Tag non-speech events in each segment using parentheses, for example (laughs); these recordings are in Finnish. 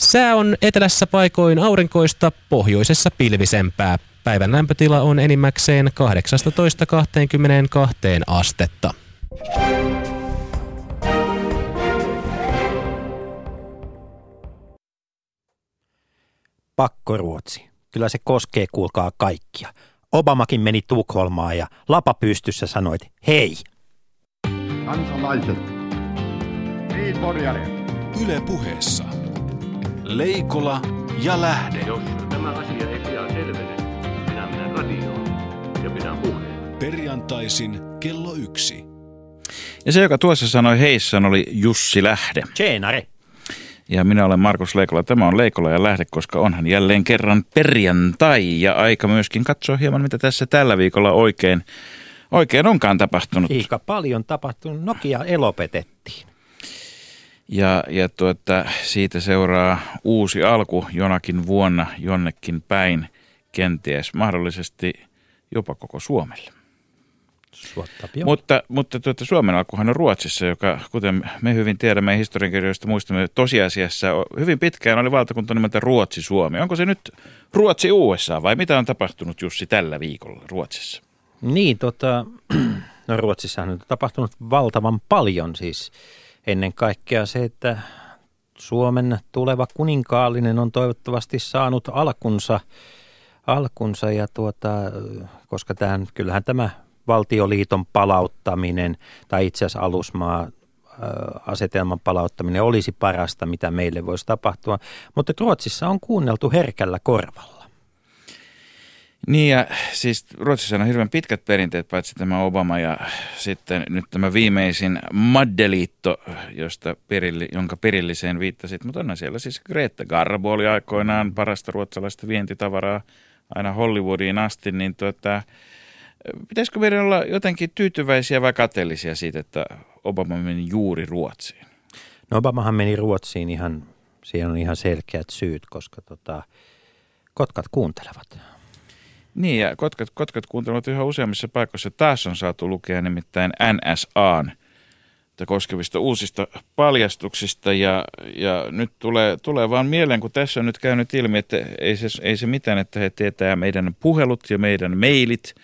Sää on etelässä paikoin aurinkoista, pohjoisessa pilvisempää. Päivän lämpötila on enimmäkseen 18-22 astetta. Pakkoruotsi. Kyllä se koskee, kuulkaa kaikkia. Obamakin meni Tukholmaan ja lapa pystyssä sanoit, hei. Kansalaiset. Niin, Yle puheessa. Leikola ja Lähde. Jos tämä asia ei pian selvene, minä menen radioon ja pidän puheen. Perjantaisin kello yksi. Ja se, joka tuossa sanoi heissan, oli Jussi Lähde. Tjeenare. Ja minä olen Markus Leikola. Tämä on Leikola ja Lähde, koska onhan jälleen kerran perjantai ja aika myöskin katsoa hieman, mitä tässä tällä viikolla oikein, oikein onkaan tapahtunut. Aika paljon tapahtunut. Nokia elopetettiin. Ja, ja tuota, siitä seuraa uusi alku jonakin vuonna jonnekin päin, kenties mahdollisesti jopa koko Suomelle. Mutta, mutta tuota, Suomen alkuhan on Ruotsissa, joka, kuten me hyvin tiedämme historiankirjoista muistamme, tosiasiassa hyvin pitkään oli valtakunta nimeltä Ruotsi-Suomi. Onko se nyt Ruotsi-USA vai mitä on tapahtunut Jussi tällä viikolla Ruotsissa? Niin, tota, (clears throat) no Ruotsissahan on tapahtunut valtavan paljon siis ennen kaikkea se, että Suomen tuleva kuninkaallinen on toivottavasti saanut alkunsa, alkunsa ja tuota, koska tämän, kyllähän tämä valtioliiton palauttaminen tai itse asiassa alusmaa asetelman palauttaminen olisi parasta, mitä meille voisi tapahtua. Mutta Ruotsissa on kuunneltu herkällä korvalla. Niin ja siis Ruotsissa on hirveän pitkät perinteet, paitsi tämä Obama ja sitten nyt tämä viimeisin Maddeliitto, josta perilli, jonka perilliseen viittasit. Mutta on siellä siis Greta Garbo oli aikoinaan parasta ruotsalaista vientitavaraa aina Hollywoodiin asti, niin tuota, Pitäisikö meidän olla jotenkin tyytyväisiä vai kateellisia siitä, että Obama meni juuri Ruotsiin? No Obamahan meni Ruotsiin ihan, siihen on ihan selkeät syyt, koska tota, kotkat kuuntelevat. Niin ja kotkat, kotkat kuuntelevat yhä useammissa paikoissa. Taas on saatu lukea nimittäin NSAn koskevista uusista paljastuksista ja, ja nyt tulee, tulee vaan mieleen, kun tässä on nyt käynyt ilmi, että ei se, ei se mitään, että he tietää meidän puhelut ja meidän mailit –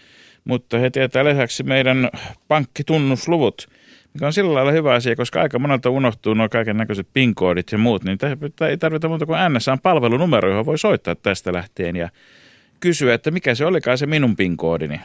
mutta he tietää lisäksi meidän pankkitunnusluvut, mikä on sillä lailla hyvä asia, koska aika monelta unohtuu nuo kaiken näköiset PIN-koodit ja muut, niin ei tarvita muuta kuin NSAn palvelunumero, johon voi soittaa tästä lähtien ja kysyä, että mikä se olikaan se minun PIN-koodini.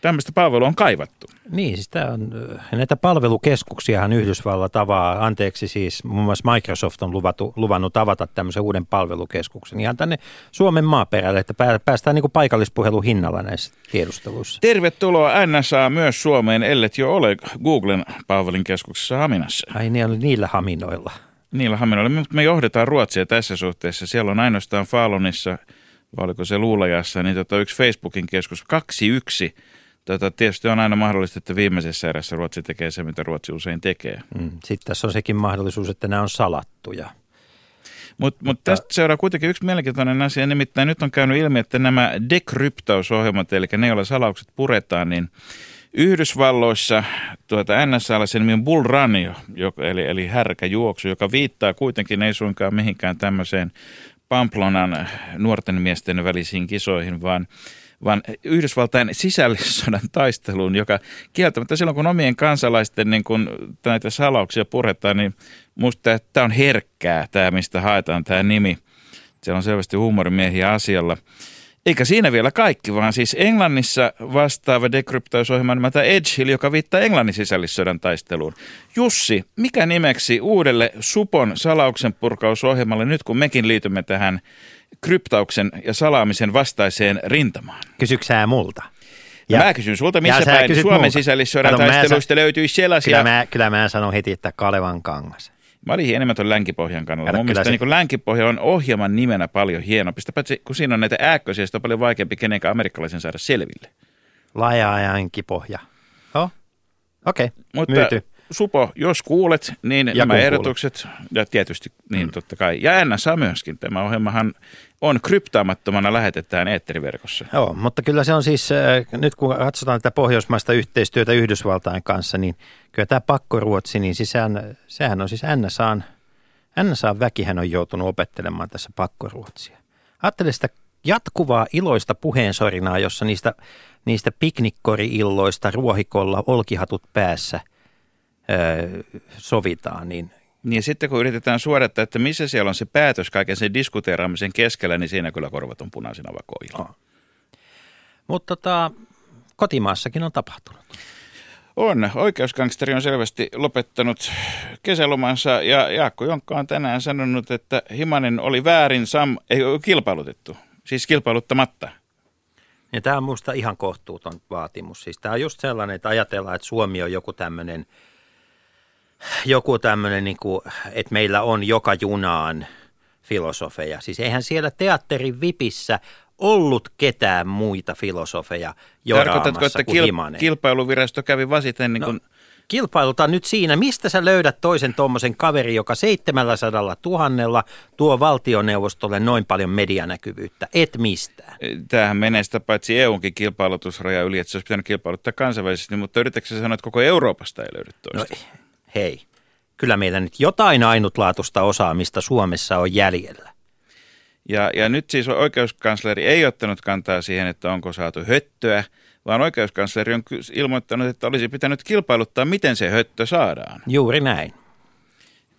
Tämmöistä palvelua on kaivattu. Niin, siis tämä on, näitä palvelukeskuksiahan Yhdysvallat avaa, anteeksi siis, muun muassa Microsoft on luvattu, luvannut avata tämmöisen uuden palvelukeskuksen ihan tänne Suomen maaperälle, että päästään niin paikallispuhelun hinnalla näissä tiedusteluissa. Tervetuloa NSA myös Suomeen, ellet jo ole Googlen palvelinkeskuksessa Haminassa. Ai ne oli niillä haminoilla. Niillä haminoilla, mutta me johdetaan Ruotsia tässä suhteessa. Siellä on ainoastaan Falunissa, vai oliko se Luulajassa, niin tota yksi Facebookin keskus, kaksi yksi Tota, tietysti on aina mahdollista, että viimeisessä erässä Ruotsi tekee se, mitä Ruotsi usein tekee. Mm. Sitten tässä on sekin mahdollisuus, että nämä on salattuja. Mut, mutta mut tästä seuraa kuitenkin yksi mielenkiintoinen asia, nimittäin nyt on käynyt ilmi, että nämä dekryptausohjelmat, eli ne, joilla salaukset puretaan, niin Yhdysvalloissa tuota NSA-laisen nimi on Bull Run, eli, eli härkäjuoksu, joka viittaa kuitenkin ei suinkaan mihinkään tämmöiseen Pamplonan nuorten miesten välisiin kisoihin, vaan – vaan Yhdysvaltain sisällissodan taisteluun, joka kieltämättä silloin, kun omien kansalaisten niin kun näitä salauksia puretaan, niin musta tämä on herkkää, tämä mistä haetaan tämä nimi. Siellä on selvästi huumorimiehiä asialla. Eikä siinä vielä kaikki, vaan siis Englannissa vastaava dekryptausohjelma nimeltä Edgehill, joka viittaa Englannin sisällissodan taisteluun. Jussi, mikä nimeksi uudelle Supon salauksen purkausohjelmalle nyt, kun mekin liitymme tähän kryptauksen ja salaamisen vastaiseen rintamaan? Kysyksää multa? Ja, ja mä kysyn sulta, missä päin Suomen sisällissodan taisteluista löytyisi sellaisia... Kyllä mä, kyllä mä sanon heti, että Kalevan kangas. Mä olin enemmän tuon Länkipohjan kannalla. Mun mielestä niin Länkipohja on ohjelman nimenä paljon hienompi. Paitsi kun siinä on näitä ääkkösiä, sitä on paljon vaikeampi kenenkään amerikkalaisen saada selville. Laaja Länkipohja. Oh. Okei, okay. Mutta Myyty. Supo, jos kuulet, niin ja nämä ehdotukset, ja tietysti niin mm. totta kai, ja NSA myöskin. Tämä ohjelmahan on kryptaamattomana lähetetään eetteriverkossa. Joo, mutta kyllä se on siis, äh, nyt kun katsotaan tätä pohjoismaista yhteistyötä Yhdysvaltain kanssa, niin kyllä tämä pakkoruotsi, niin siis sehän, on siis NSAn, NSA-väkihän on joutunut opettelemaan tässä pakkoruotsia. Ajattele sitä jatkuvaa iloista puheensorinaa, jossa niistä, niistä piknikkori-illoista ruohikolla olkihatut päässä sovitaan, niin Niin sitten kun yritetään suodattaa, että missä siellä on se päätös kaiken sen diskuteeraamisen keskellä, niin siinä kyllä korvat on punaisina vakoilla. Oh. Mutta tota, kotimaassakin on tapahtunut. On. Oikeuskansleri on selvästi lopettanut kesälomansa ja Jaakko Jonkka on tänään sanonut, että Himanen oli väärin sam, ei kilpailutettu. Siis kilpailuttamatta. Ja tämä on minusta ihan kohtuuton vaatimus. Siis tämä on just sellainen, että ajatellaan, että Suomi on joku tämmöinen, joku tämmöinen, niin kuin, että meillä on joka junaan filosofeja. Siis eihän siellä teatterin vipissä ollut ketään muita filosofeja Tarkoitatko, joraamassa että kuin kil- Himanen. kilpailuvirasto kävi vasiten niin No, kuin, Kilpailuta nyt siinä, mistä sä löydät toisen tuommoisen kaveri, joka 700 000 tuo valtioneuvostolle noin paljon medianäkyvyyttä. Et mistään. tämähän menee sitä paitsi EUnkin kilpailutusraja yli, että se olisi pitänyt kilpailuttaa kansainvälisesti, mutta yritätkö sanoa, että koko Euroopasta ei löydy No toista? Hei, kyllä meillä nyt jotain ainutlaatuista osaamista Suomessa on jäljellä. Ja, ja nyt siis oikeuskansleri ei ottanut kantaa siihen, että onko saatu höttöä, vaan oikeuskansleri on ilmoittanut, että olisi pitänyt kilpailuttaa, miten se höttö saadaan. Juuri näin.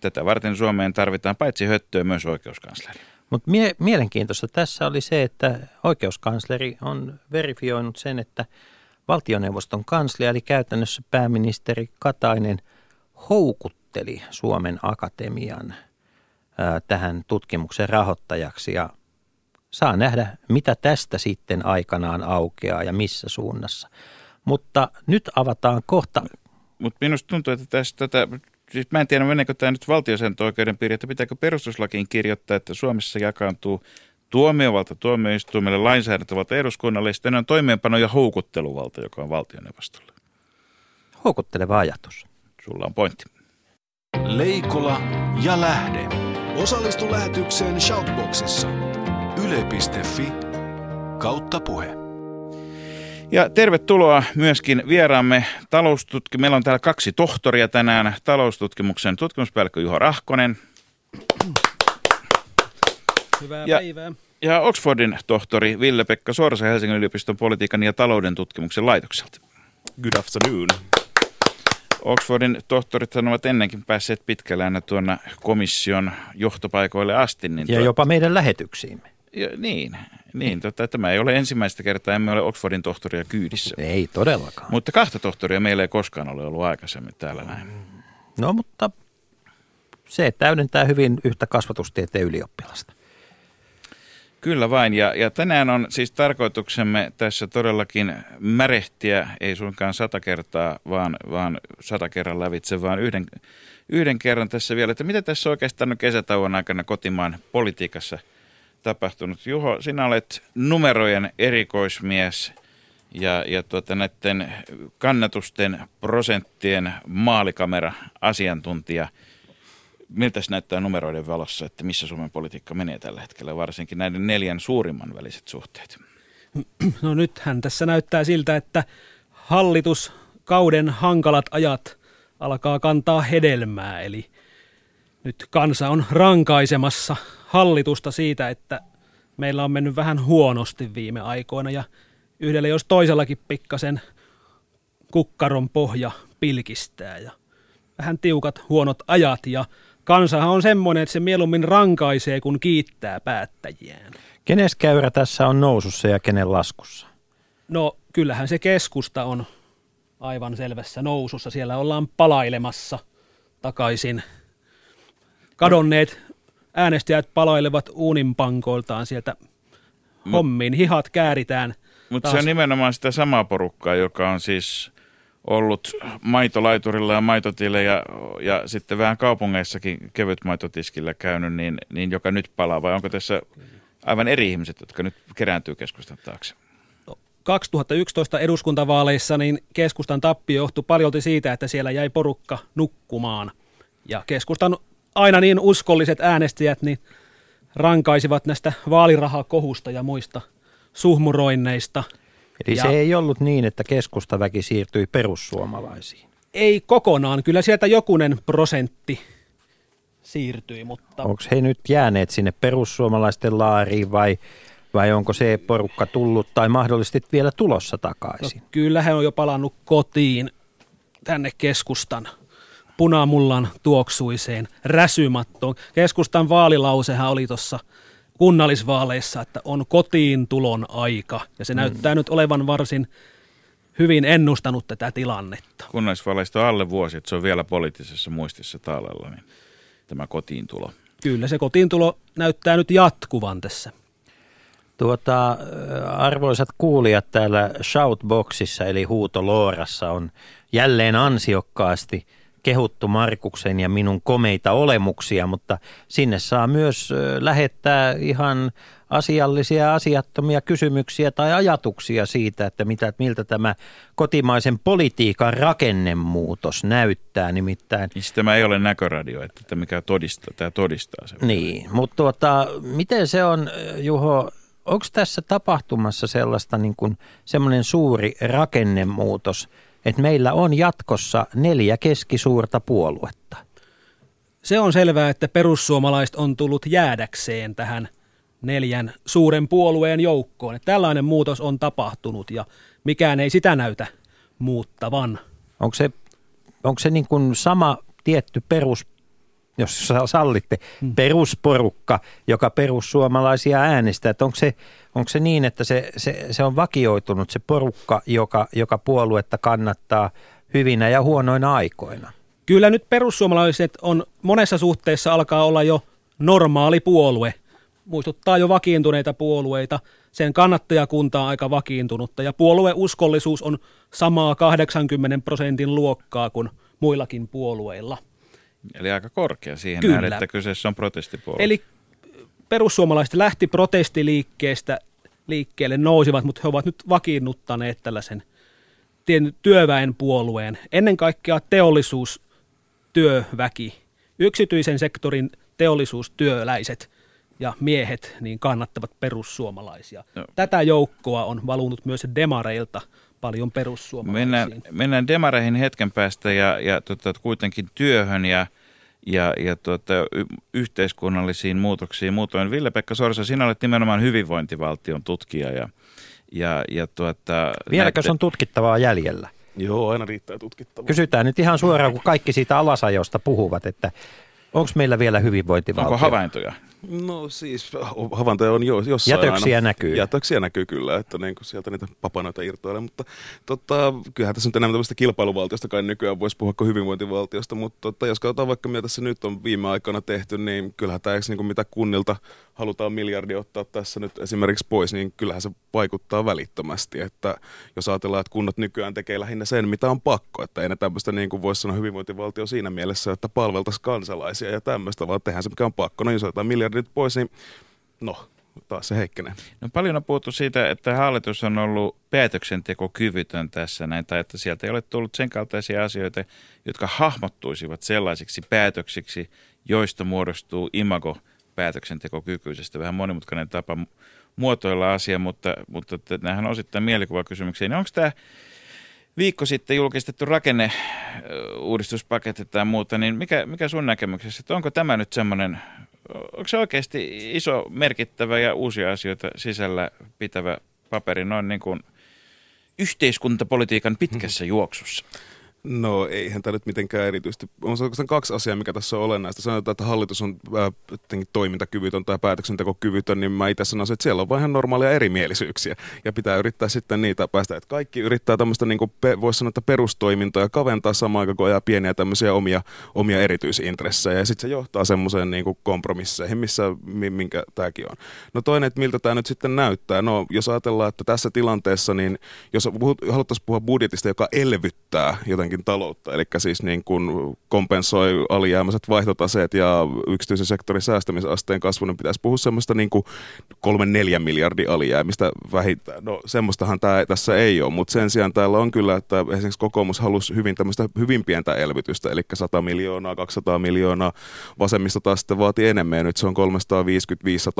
Tätä varten Suomeen tarvitaan paitsi höttöä myös oikeuskansleri. Mutta mie- mielenkiintoista tässä oli se, että oikeuskansleri on verifioinut sen, että valtioneuvoston kanslia, eli käytännössä pääministeri Katainen, houkutteli Suomen Akatemian ää, tähän tutkimuksen rahoittajaksi ja saa nähdä, mitä tästä sitten aikanaan aukeaa ja missä suunnassa. Mutta nyt avataan kohta Mutta minusta tuntuu, että tässä tätä, siis mä en tiedä meneekö tämä nyt valtiosääntöoikeuden piiri, että pitääkö perustuslakiin kirjoittaa, että Suomessa jakaantuu tuomiovalta tuomioistuimelle, lainsäädäntövalta eduskunnalle, ja sitten on toimeenpano- ja houkutteluvalta, joka on valtioneuvostolle. houkutteleva ajatus. Sulla on pointti. Leikola ja lähde. Osallistu lähetykseen Shoutboxissa. Yle.fi kautta puhe. Ja tervetuloa myöskin vieraamme taloustutki. Meillä on täällä kaksi tohtoria tänään. Taloustutkimuksen tutkimuspäällikkö Juho Rahkonen Hyvää Ja- päivää. ja Oxfordin tohtori Ville-Pekka Sorsa Helsingin yliopiston politiikan ja talouden tutkimuksen laitokselta. Good afternoon. Oxfordin tohtorit ovat ennenkin päässeet pitkälle aina tuonne komission johtopaikoille asti. Niin Ja tuo- jopa meidän lähetyksiimme. ja, niin, niin tota, tämä ei ole ensimmäistä kertaa, emme ole Oxfordin tohtoria kyydissä. Ei todellakaan. Mutta kahta tohtoria meillä ei koskaan ole ollut aikaisemmin täällä näin. No mutta se täydentää hyvin yhtä kasvatustieteen ylioppilasta. Kyllä vain, ja, ja tänään on siis tarkoituksemme tässä todellakin märehtiä, ei suinkaan sata kertaa, vaan, vaan sata kerran lävitse, vaan yhden, yhden kerran tässä vielä, että mitä tässä oikeastaan on kesätauon aikana kotimaan politiikassa tapahtunut. Juho, sinä olet numerojen erikoismies ja, ja tuota, näiden kannatusten prosenttien maalikamera-asiantuntija. Miltä se näyttää numeroiden valossa, että missä Suomen politiikka menee tällä hetkellä, varsinkin näiden neljän suurimman väliset suhteet? (clears throat) No nythän tässä näyttää siltä, että hallituskauden hankalat ajat alkaa kantaa hedelmää. Eli nyt kansa on rankaisemassa hallitusta siitä, että meillä on mennyt vähän huonosti viime aikoina ja yhdellä jos toisellakin pikkasen kukkaron pohja pilkistää ja vähän tiukat huonot ajat ja kansahan on semmoinen, että se mieluummin rankaisee kuin kiittää päättäjiään. Kenes käyrä tässä on nousussa ja kenen laskussa? No kyllähän se keskusta on aivan selvässä nousussa. Siellä ollaan palailemassa takaisin. Kadonneet äänestäjät palailevat uuninpankoiltaan sieltä hommiin. Hihat kääritään. Mutta se on nimenomaan sitä samaa porukkaa, joka on siis ollut maitolaiturilla ja maitotille ja, sitten vähän kaupungeissakin kevyt maitotiskillä käynyt, niin, niin joka nyt palaa, vai onko tässä aivan eri ihmiset, jotka nyt kerääntyy keskustan taakse? 2011 eduskuntavaaleissa niin keskustan tappio johtui paljolti siitä, että siellä jäi porukka nukkumaan. Ja keskustan aina niin uskolliset äänestäjät niin rankaisivat näistä vaalirahakohusta ja muista suhmuroinneista. Eli Ja- se ei ollut niin, että keskustaväki siirtyi perussuomalaisiin. Ei kokonaan, kyllä sieltä jokunen prosentti siirtyi, mutta Onko he nyt jääneet sinne perussuomalaisten laariin vai, vai onko se porukka tullut tai mahdollisesti vielä tulossa no, takaisin? kyllä he on jo palannut kotiin tänne keskustan punamullan tuoksuiseen räsymattoon. Keskustan vaalilausehan oli tuossa kunnallisvaaleissa, että on kotiin tulon aika, ja se mm. näyttää nyt olevan varsin hyvin ennustanut tätä tilannetta. Kunnallisvaaleista on alle vuosi, että se on vielä poliittisessa muistissa tallella, niin tämä kotiin tulo. Kyllä se kotiin tulo näyttää nyt jatkuvan tässä. Tuota, arvoisat kuulijat täällä Shoutboxissa eli Huutoloorassa on jälleen ansiokkaasti kehuttu Markuksen ja minun komeita olemuksia, mutta sinne saa myös lähettää ihan asiallisia ja asiattomia kysymyksiä tai ajatuksia siitä, että mitä, miltä tämä kotimaisen politiikan rakennemuutos näyttää. Nimittäin Niin tämä ei ole näköradio, että tämä mikä todistaa, tämä todistaa sen. Niin, mutta tuota, miten se on, Juho, onko tässä tapahtumassa sellaista niin kuin semmoinen suuri rakennemuutos, että meillä on jatkossa neljä keskisuurta puoluetta? Se on selvää, että perussuomalaiset on tullut jäädäkseen tähän neljän suuren puolueen joukkoon. Että tällainen muutos on tapahtunut ja mikään ei sitä näytä muuttavan. Onko se, onko se niin kuin sama tietty perus, jos sa- sallitte, perusporukka, joka perussuomalaisia äänestää? Että onko, se, onko se niin, että se, se, se on vakioitunut se porukka, joka, joka puoluetta kannattaa hyvinä ja huonoina aikoina? Kyllä nyt perussuomalaiset on monessa suhteessa alkaa olla jo normaali puolue. Muistuttaa jo vakiintuneita puolueita. Sen kannattajakunta on aika vakiintunutta ja puolueuskollisuus on samaa 80 prosentin luokkaa kuin muillakin puolueilla. Eli aika korkea siihen Kyllä. nähden, että kyseessä on protestipuolue. Eli perussuomalaiset lähti protestiliikkeestä liikkeelle, nousivat, mutta he ovat nyt vakiinnuttaneet tällaisen työväenpuolueen. Ennen kaikkea teollisuustyöväki, yksityisen sektorin teollisuustyöläiset ja miehet niin kannattavat perussuomalaisia. Joo. Tätä joukkoa on valunut myös demareilta paljon perussuomalaisiin. Mennään, mennään demareihin hetken päästä ja, ja tota, kuitenkin työhön ja, ja, ja tuota, y- yhteiskunnallisiin muutoksiin. Muutoin Ville-Pekka Sorsa, sinä olet nimenomaan hyvinvointivaltion tutkija ja, ja, ja tuota, Vieläkö näette- se on tutkittavaa jäljellä? Joo, aina riittää tutkittavaa. Kysytään nyt ihan suoraan, kun kaikki siitä alasajosta puhuvat, että onko meillä vielä hyvinvointivaltio? Onko havaintoja? No siis havaintoja on jo, jossain Jätöksiä aina. näkyy. Jätöksiä näkyy kyllä, että niin kuin sieltä niitä papanoita irtoilee, mutta tota, kyllähän tässä nyt enemmän tämmöistä kilpailuvaltiosta kai nykyään voisi puhua kuin hyvinvointivaltiosta, mutta tota, jos katsotaan vaikka mitä tässä nyt on viime aikoina tehty, niin kyllähän tämä niin kuin mitä kunnilta halutaan miljardi ottaa tässä nyt esimerkiksi pois, niin kyllähän se vaikuttaa välittömästi, että jos ajatellaan, että kunnat nykyään tekee lähinnä sen, mitä on pakko, että ei ne tämmöistä niin kuin voisi sanoa hyvinvointivaltio siinä mielessä, että palveltaisiin kansalaisia ja tämmöistä, vaan tehdään se, mikä on pakko. No jos otetaan miljardi nyt pois, niin no, taas se heikkenee. No paljon on puhuttu siitä, että hallitus on ollut päätöksentekokyvytön tässä näin, tai että sieltä ei ole tullut sen kaltaisia asioita, jotka hahmottuisivat sellaisiksi päätöksiksi, joista muodostuu imago päätöksentekokykyisestä. Vähän monimutkainen tapa mu- muotoilla asia, mutta, mutta nämähän on osittain mielikuvakysymyksiä. Niin onko tämä viikko sitten julkistettu rakenneuudistuspaketti tai muuta, niin mikä, mikä sun näkemyksessä, että onko tämä nyt semmoinen, onko se oikeasti iso, merkittävä ja uusia asioita sisällä pitävä paperi noin niin kuin yhteiskuntapolitiikan pitkässä juoksussa? No eihän tämä nyt mitenkään erityisesti. On oikeastaan kaksi asiaa, mikä tässä on olennaista. Sanotaan, että hallitus on jotenkin toimintakyvytön tai päätöksentekokyvytön, niin mä itse sanoisin, että siellä on ihan normaalia erimielisyyksiä. Ja pitää yrittää sitten niitä päästä. Että kaikki yrittää tämmöistä, niin kuin, voisi sanoa, että perustoimintoja kaventaa samaan aikaan, kun ajaa pieniä tämmöisiä omia, omia erityisintressejä. Ja sitten se johtaa semmoiseen niin kompromisseihin, missä, mi- minkä tämäkin on. No toinen, että miltä tämä nyt sitten näyttää. No jos ajatellaan, että tässä tilanteessa, niin jos haluttaisiin puhua budjetista, joka elvyttää jotenkin taloutta, eli siis niin kuin kompensoi alijäämäiset vaihtotaseet ja yksityisen sektorin säästämisasteen kasvun, niin pitäisi puhua semmoista niin kuin kolme neljä miljardia alijäämistä vähintään. No semmoistahan tämä, tässä ei ole, mutta sen sijaan täällä on kyllä, että esimerkiksi kokoomus halusi hyvin tämmöistä hyvin pientä elvytystä, eli 100 miljoonaa, 200 miljoonaa, vasemmisto taas sitten vaati enemmän ja nyt se on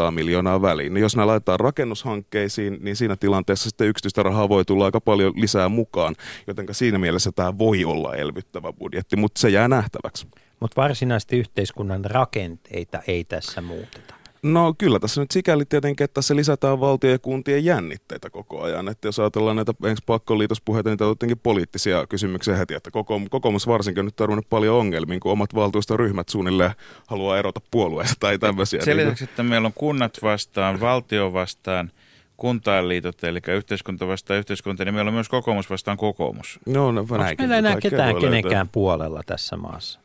350-500 miljoonaa väliin. No jos nämä laitetaan rakennushankkeisiin, niin siinä tilanteessa sitten yksityistä rahaa voi tulla aika paljon lisää mukaan, joten siinä mielessä tämä voi olla elvyttävä budjetti, mutta se jää nähtäväksi. Mutta varsinaisesti yhteiskunnan rakenteita ei tässä muuteta. No kyllä tässä nyt sikäli tietenkin, että tässä lisätään valtio- ja kuntien jännitteitä koko ajan. Että jos ajatellaan näitä ensin pakkoliitospuheita, niin tämä on jotenkin poliittisia kysymyksiä heti. Että kokoomus, varsinkin on nyt tarvinnut paljon ongelmia, kun omat valtuustoryhmät suunnilleen haluaa erota puolueesta tai tämmöisiä. Sen Niin- lisäksi, että meillä on kunnat vastaan, valtio vastaan, kuntainliitot, eli yhteiskunta vastaan yhteiskunta, niin meillä on myös kokoomus vastaan kokoomus. No, no Onko meillä enää ketään löytää. kenenkään puolella tässä maassa?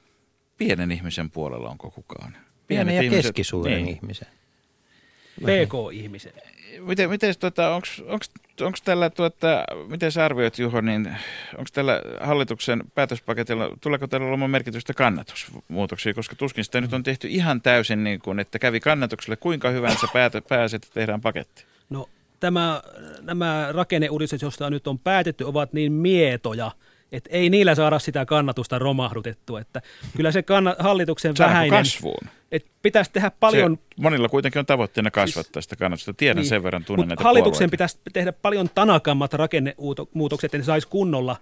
Pienen ihmisen puolella onko kukaan? Pienen ja ihmiset- keskisuuren niin. ihmisen. PK-ihmisen. Miten, miten tota, onko tällä, tuota, miten sä arvioit Juho, niin onko tällä hallituksen päätöspaketilla, tuleeko tällä olemaan merkitystä kannatusmuutoksia, koska tuskin sitä nyt on tehty ihan täysin niin kuin, että kävi kannatukselle, kuinka hyvänsä päätä, pääset, että tehdään paketti? No tämä, nämä rakenneuudistukset, joista nyt on päätetty, ovat niin mietoja, että ei niillä saada sitä kannatusta romahdutettua. Että kyllä se kanna, hallituksen Saadaanko vähäinen, kasvuun? että pitäisi tehdä paljon Se, monilla kuitenkin on tavoitteena kasvattaa sitä kannatusta. Tiedän Niin. sen verran, tunnen näitä hallituksen puolueita. pitäisi tehdä paljon tanakammat rakennemuutokset, että ne saisi kunnolla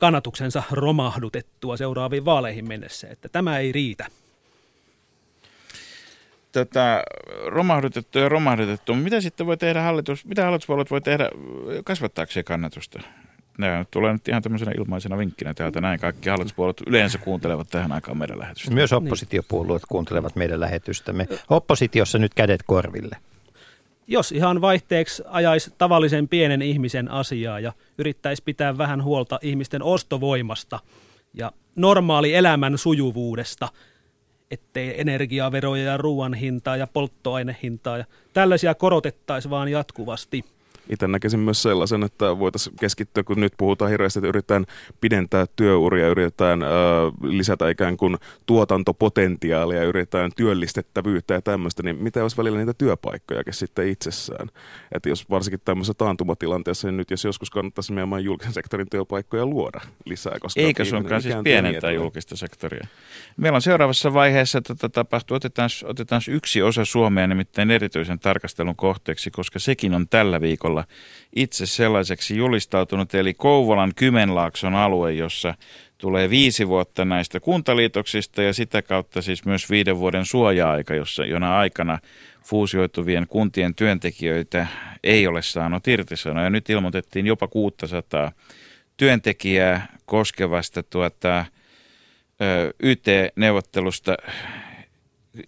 kannatuksensa romahdutettua seuraaviin vaaleihin mennessä. Että tämä ei riitä. Tätä romahdutettu ja romahdutettu. Mitä sitten voi tehdä hallitus, mitä hallituspuolueet voi tehdä kasvattaakseen kannatusta? Nämä tulee nyt ihan tämmöisenä ilmaisena vinkkinä täältä näin. Kaikki hallituspuolueet yleensä kuuntelevat tähän aikaan meidän lähetystä. Myös oppositiopuolueet kuuntelevat meidän lähetystämme. Oppositiossa nyt kädet korville. Jos ihan vaihteeksi ajaisi tavallisen pienen ihmisen asiaa ja yrittäisi pitää vähän huolta ihmisten ostovoimasta ja normaali elämän sujuvuudesta, ettei energiaveroja ja ruoan hintaa ja polttoainehintaa ja tällaisia korotettaisiin vaan jatkuvasti. Itse näkisin myös sellaisen, että voitaisiin keskittyä, kun nyt puhutaan hirveästi, että yritetään pidentää työuria, yritetään äh, lisätä ikään kuin tuotantopotentiaalia, yritetään työllistettävyyttä ja tämmöistä, niin mitä olisi välillä niitä työpaikkojakin sitten itsessään? Että jos varsinkin tämmöisessä taantumatilanteessa, niin nyt jos joskus kannattaisi nimenomaan julkisen sektorin työpaikkoja luoda lisää, koska ihminen suinkaan siis pienentää julkista sektoria. Meillä on seuraavassa vaiheessa tätä tapahtuu. Otetaan, otetaan yksi osa Suomea nimittäin erityisen tarkastelun kohteeksi, koska sekin on tällä viikolla itse sellaiseksi julistautunut. Eli Kouvolan Kymenlaakson alue, jossa tulee viisi vuotta näistä kuntaliitoksista ja sitä kautta siis myös viiden vuoden suoja-aika, jossa, jona aikana fuusioituvien kuntien työntekijöitä ei ole saanut irtisanoa. Ja nyt ilmoitettiin jopa 600 työntekijää koskevasta tuota, YT-neuvottelusta.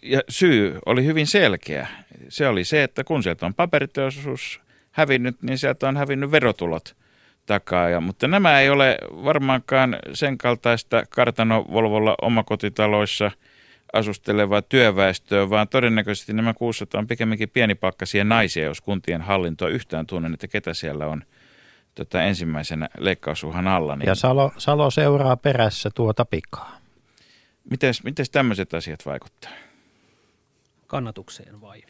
Ja syy oli hyvin selkeä. Se oli se, että kun sieltä on paperiteollisuus hävinnyt, niin sieltä on hävinnyt verotulot takaa. Ja, mutta nämä ei ole varmaankaan sen kaltaista kartanovolvolla omakotitaloissa asustelevaa työväestöä, vaan todennäköisesti nämä 600 on pikemminkin pienipalkkaisia naisia, jos kuntien hallintoa yhtään tunnen, että ketä siellä on tota, ensimmäisenä leikkausuhan alla. Niin Ja Salo, Salo seuraa perässä tuota pikaa. miten, miten tämmöiset asiat vaikuttaa? kannatukseen vai?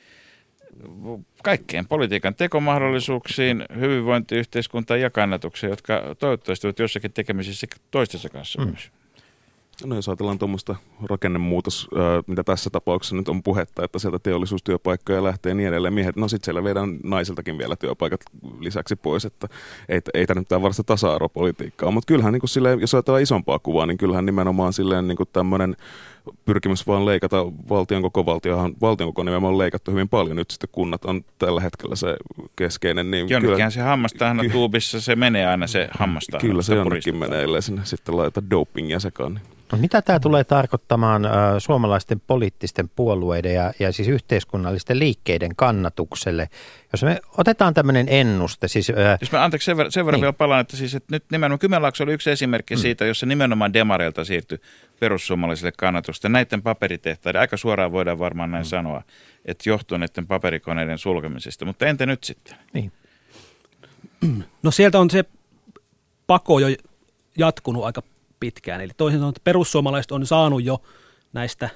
Kaikkeen politiikan tekomahdollisuuksiin, hyvinvointiyhteiskuntaan ja kannatukseen, jotka toivottavasti ovat jossakin tekemisissä toistensa kanssa mm. myös. No jos ajatellaan tuommoista rakennemuutos, mitä tässä tapauksessa nyt on puhetta, että sieltä teollisuustyöpaikkoja lähtee ja niin edelleen. Miehet, no sitten siellä viedään naisiltakin vielä työpaikat lisäksi pois, että ei, ei tämä nyt mitään varsin tasa-arvopolitiikkaa. Mutta kyllähän niin kuin silleen, jos ajatellaan isompaa kuvaa, niin kyllähän nimenomaan silleen niin kuin tämmöinen pyrkimys vaan leikata valtion koko valtiohan, valtion koko nimenomaan on leikattu hyvin paljon. Nyt sitten kunnat on tällä hetkellä se keskeinen. Niin Jonnekin se hammastahana tuubissa, se menee aina se hammasta. Kyllä se jonnekin menee, ellei sinne sitten laita dopingia sekaan. Niin. No, mitä tämä tulee tarkoittamaan äh, suomalaisten poliittisten puolueiden ja, ja siis yhteiskunnallisten liikkeiden kannatukselle? Jos me otetaan tämmöinen ennuste, siis... Äh, Jos mä anteeksi sen verran, sen verran Niin. niin. vielä palaan, että, siis, että nyt nimenomaan Kymenlaakso oli yksi esimerkki mm. siitä, jossa nimenomaan demareilta siirtyi perussuomalaisille kannatusta. Näiden paperitehtaiden, aika suoraan voidaan varmaan näin mm. sanoa, että johtuu näiden paperikoneiden sulkemisesta. Mutta entä nyt sitten? niin. No sieltä on se pako jo jatkunut aika pitkään. Eli toisin sanoen, että perussuomalaiset on saanut jo näistä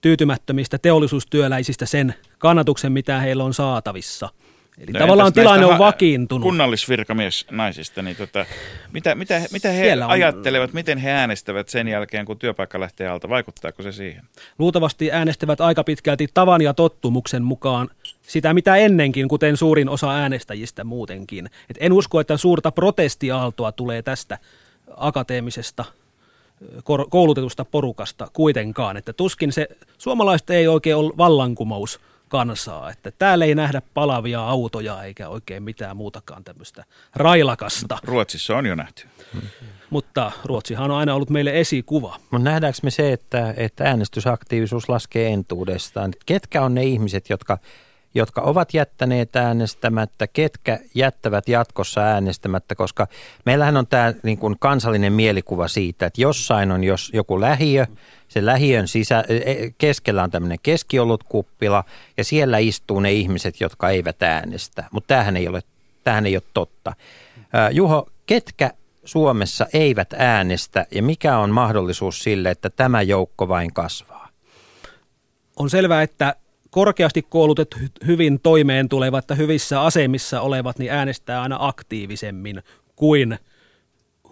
tyytymättömistä teollisuustyöläisistä sen kannatuksen, mitä heillä on saatavissa. Eli No tavallaan tilanne on vakiintunut. Kunnallisvirkamies naisista, niin tota, mitä, mitä, mitä he Siellä on- ajattelevat, miten he äänestävät sen jälkeen, kun työpaikka lähtee alta? Vaikuttaako se siihen? Luultavasti äänestävät aika pitkälti tavan ja tottumuksen mukaan sitä, mitä ennenkin, kuten suurin osa äänestäjistä muutenkin. Et en usko, että suurta protestiaaltoa tulee tästä akateemisesta koulutetusta porukasta kuitenkaan. Että tuskin se, suomalaiset ei oikein ole vallankumous kansaa, että täällä ei nähdä palavia autoja eikä oikein mitään muutakaan tämmöistä railakasta. Ruotsissa on jo nähty. Mutta Ruotsihan on aina ollut meille esikuva. Mutta nähdäänkö me se, että, että äänestysaktiivisuus laskee entuudestaan? Ketkä on ne ihmiset, jotka, jotka ovat jättäneet äänestämättä, ketkä jättävät jatkossa äänestämättä, koska meillähän on tämä niin kuin kansallinen mielikuva siitä, että jossain on jos joku lähiö, se lähiön sisä, e- keskellä on tämmöinen keskiolutkuppila ja siellä istuu ne ihmiset, jotka eivät äänestä, mutta tämähän ei ole, tämähän ei ole totta. Juho, ketkä Suomessa eivät äänestä ja mikä on mahdollisuus sille, että tämä joukko vain kasvaa? On selvää, että korkeasti koulutetut, hyvin toimeen tulevat ja hyvissä asemissa olevat, niin äänestää aina aktiivisemmin kuin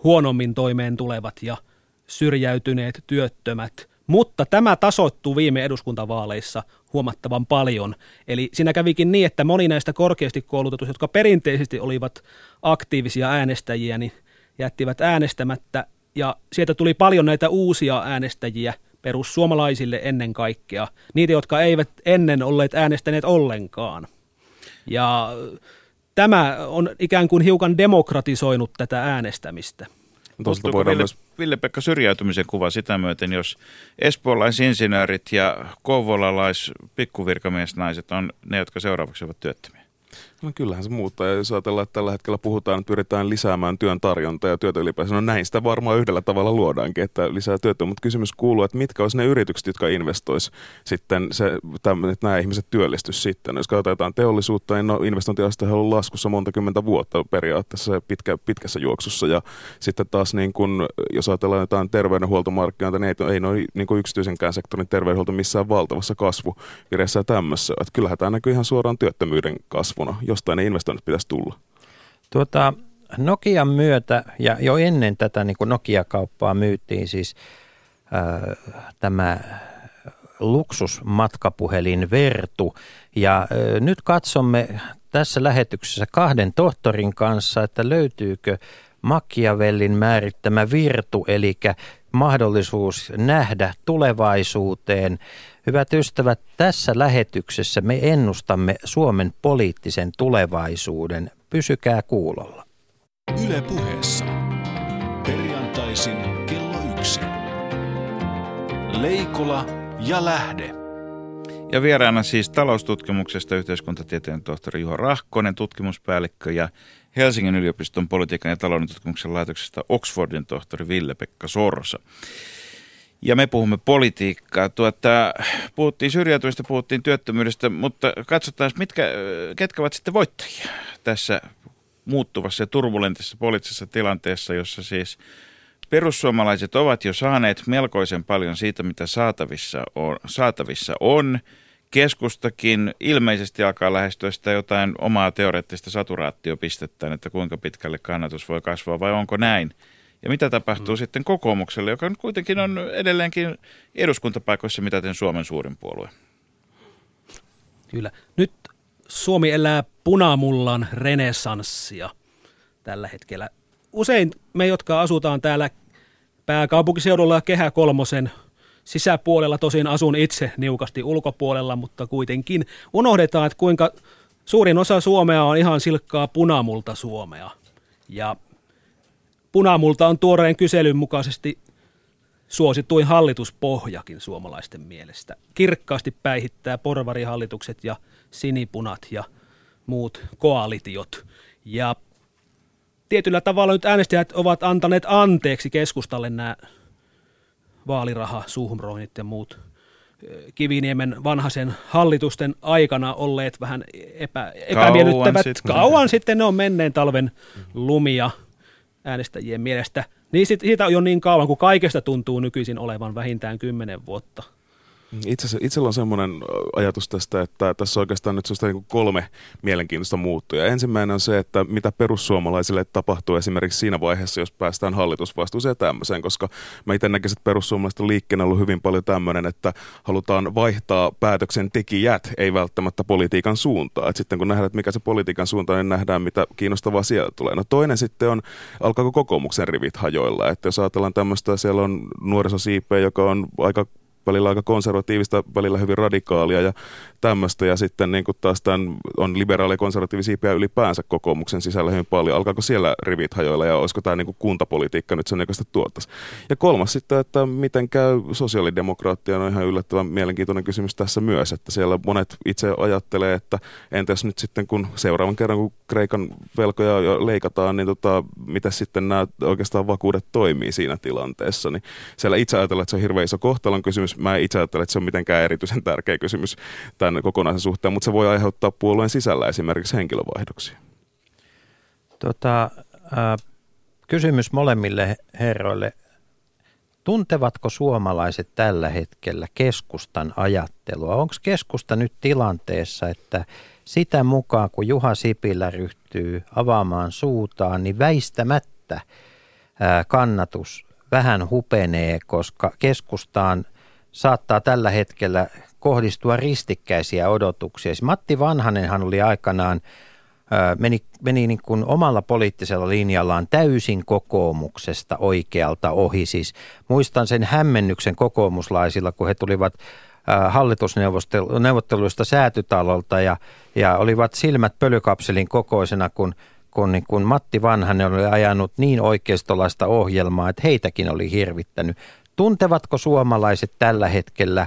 huonommin toimeen tulevat ja syrjäytyneet työttömät. Mutta tämä tasoittuu viime eduskuntavaaleissa huomattavan paljon. Eli siinä kävikin niin, että moni näistä korkeasti koulutetuista, jotka perinteisesti olivat aktiivisia äänestäjiä, niin jättivät äänestämättä. Ja sieltä tuli paljon näitä uusia äänestäjiä perussuomalaisille ennen kaikkea. Niitä, jotka eivät ennen olleet äänestäneet ollenkaan. Ja tämä on ikään kuin hiukan demokratisoinut tätä äänestämistä. Tuosta voidaan Ville, myös Ville Pekka syrjäytymisen kuva sitä myöten, jos espoolaisinsinöörit ja kouvolalais pikkuvirkamiesnaiset on ne, jotka seuraavaksi ovat työttömiä? No kyllähän se muuttaa. Ja jos ajatellaan, että tällä hetkellä puhutaan, että pyritään lisäämään työn tarjontaa ja työtä ylipäänsä, no näin sitä varmaan yhdellä tavalla luodaankin, että lisää työtä. Mutta kysymys kuuluu, että mitkä olisi ne yritykset, jotka investois sitten, se, tämän, että nämä ihmiset työllistys sitten. Jos katsotaan teollisuutta, niin no investointiaste on laskussa monta kymmentä vuotta periaatteessa pitkä, pitkässä juoksussa. Ja sitten taas niin kun, jos ajatellaan jotain terveydenhuoltomarkkinoita, niin ei, ei noin niin yksityisenkään sektorin terveydenhuolto missään valtavassa kasvuvireessä ja tämmössä. Että kyllähän tämä näkyy ihan suoraan työttömyyden kasvuna. Jostain ne investoinnit pitäisi tulla. Tuota, Nokian myötä ja jo ennen tätä niin Nokia-kauppaa myytiin siis ää, tämä luksusmatkapuhelin Vertu. Ja ää, nyt katsomme tässä lähetyksessä kahden tohtorin kanssa, että löytyykö Machiavellin määrittämä virtu, eli mahdollisuus nähdä tulevaisuuteen. Hyvät ystävät, tässä lähetyksessä me ennustamme Suomen poliittisen tulevaisuuden. Pysykää kuulolla. Yle puheessa. Perjantaisin kello yksi. Leikola ja Lähde. Ja vieraana siis taloustutkimuksesta yhteiskuntatieteen tohtori Juho Rahkonen, tutkimuspäällikkö ja Helsingin yliopiston politiikan ja talouden tutkimuksen laitoksesta Oxfordin tohtori Ville-Pekka Sorsa. Ja me puhumme politiikkaa. Tuota, puhuttiin syrjäytymisestä, puhuttiin työttömyydestä, mutta katsotaan, mitkä, ketkä ovat sitten voittajia tässä muuttuvassa ja turbulentissa poliittisessa tilanteessa, jossa siis perussuomalaiset ovat jo saaneet melkoisen paljon siitä, mitä saatavissa on. Saatavissa on. Keskustakin ilmeisesti alkaa lähestyä sitä jotain omaa teoreettista saturaatiopistettä, että kuinka pitkälle kannatus voi kasvaa vai onko näin. Ja mitä tapahtuu mm. sitten kokoomukselle, joka nyt kuitenkin on edelleenkin eduskuntapaikoissa mitaten Suomen suurin puolue? Kyllä. Nyt Suomi elää punamullan renessanssia tällä hetkellä. Usein me, jotka asutaan täällä pääkaupunkiseudulla Kehä Kolmosen sisäpuolella, tosin asun itse niukasti ulkopuolella, mutta kuitenkin unohdetaan, että kuinka suurin osa Suomea on ihan silkkaa punamulta Suomea. Ja punamulta on tuoreen kyselyn mukaisesti suosituin hallituspohjakin suomalaisten mielestä. Kirkkaasti päihittää porvarihallitukset ja sinipunat ja muut koalitiot. Ja tietyllä tavalla nyt äänestäjät ovat antaneet anteeksi keskustalle nämä vaaliraha, suhmroinit ja muut Kiviniemen vanhaisen hallitusten aikana olleet vähän epä, epämiellyttävät. Kauan sitten. Kauan sitten ne on menneen talven lumia äänestäjien mielestä. Niin sit, siitä on jo niin kauan, kun kaikesta tuntuu nykyisin olevan vähintään kymmenen vuotta Itse asiassa itsellä on semmoinen ajatus tästä, että tässä on oikeastaan nyt niin kolme mielenkiintoista muuttuja. Ensimmäinen on se, että mitä perussuomalaisille tapahtuu esimerkiksi siinä vaiheessa, jos päästään hallitusvastuuseen ja tämmöiseen, koska mä itse näkisin, että perussuomalaisten liikkeen on ollut hyvin paljon tämmöinen, että halutaan vaihtaa päätöksentekijät, ei välttämättä politiikan suuntaa. Et sitten kun nähdään, että mikä se politiikan suunta niin nähdään, mitä kiinnostavaa siellä tulee. No toinen sitten on, alkaako kokoomuksen rivit hajoilla. Että jos ajatellaan tämmöistä, siellä on nuorisosiipeä, joka on aika välillä aika konservatiivista, välillä hyvin radikaalia ja tämmöistä. Ja sitten niin kuin taas tämän on liberaali ja konservatiivisia ylipäänsä kokoomuksen sisällä hyvin paljon. Alkaako siellä rivit hajoilla ja olisiko tämä niin kuin kuntapolitiikka nyt sen näköistä tuottaisi? Ja kolmas sitten, että miten käy sosiaalidemokraattia on ihan yllättävän mielenkiintoinen kysymys tässä myös, että siellä monet itse ajattelee, että entäs nyt sitten kun seuraavan kerran kun Kreikan velkoja jo leikataan, niin tota, miten sitten nämä oikeastaan vakuudet toimii siinä tilanteessa, niin siellä itse ajatellaan, että se on hirveän iso kohtalon kysymys. Mä itse ajattelen, että se on mitenkään erityisen tärkeä kysymys tämän kokonaisen suhteen, mutta se voi aiheuttaa puolueen sisällä esimerkiksi henkilövaihdoksia. Tota, äh, kysymys molemmille herroille. Tuntevatko suomalaiset tällä hetkellä keskustan ajattelua? Onko keskusta nyt tilanteessa, että sitä mukaan kun Juha Sipilä ryhtyy avaamaan suutaan, niin väistämättä kannatus vähän hupenee, koska keskustaan saattaa tällä hetkellä kohdistua ristikkäisiä odotuksia. Siis Matti Vanhanenhan oli aikanaan, meni, meni niin kuin omalla poliittisella linjallaan täysin kokoomuksesta oikealta ohi. Siis muistan sen hämmennyksen kokoomuslaisilla, kun he tulivat hallitusneuvotteluista säätytalolta ja, ja olivat silmät pölykapselin kokoisena, kun, kun, niin kun Matti Vanhanen oli ajanut niin oikeistolaista ohjelmaa, että heitäkin oli hirvittänyt. Tuntevatko suomalaiset tällä hetkellä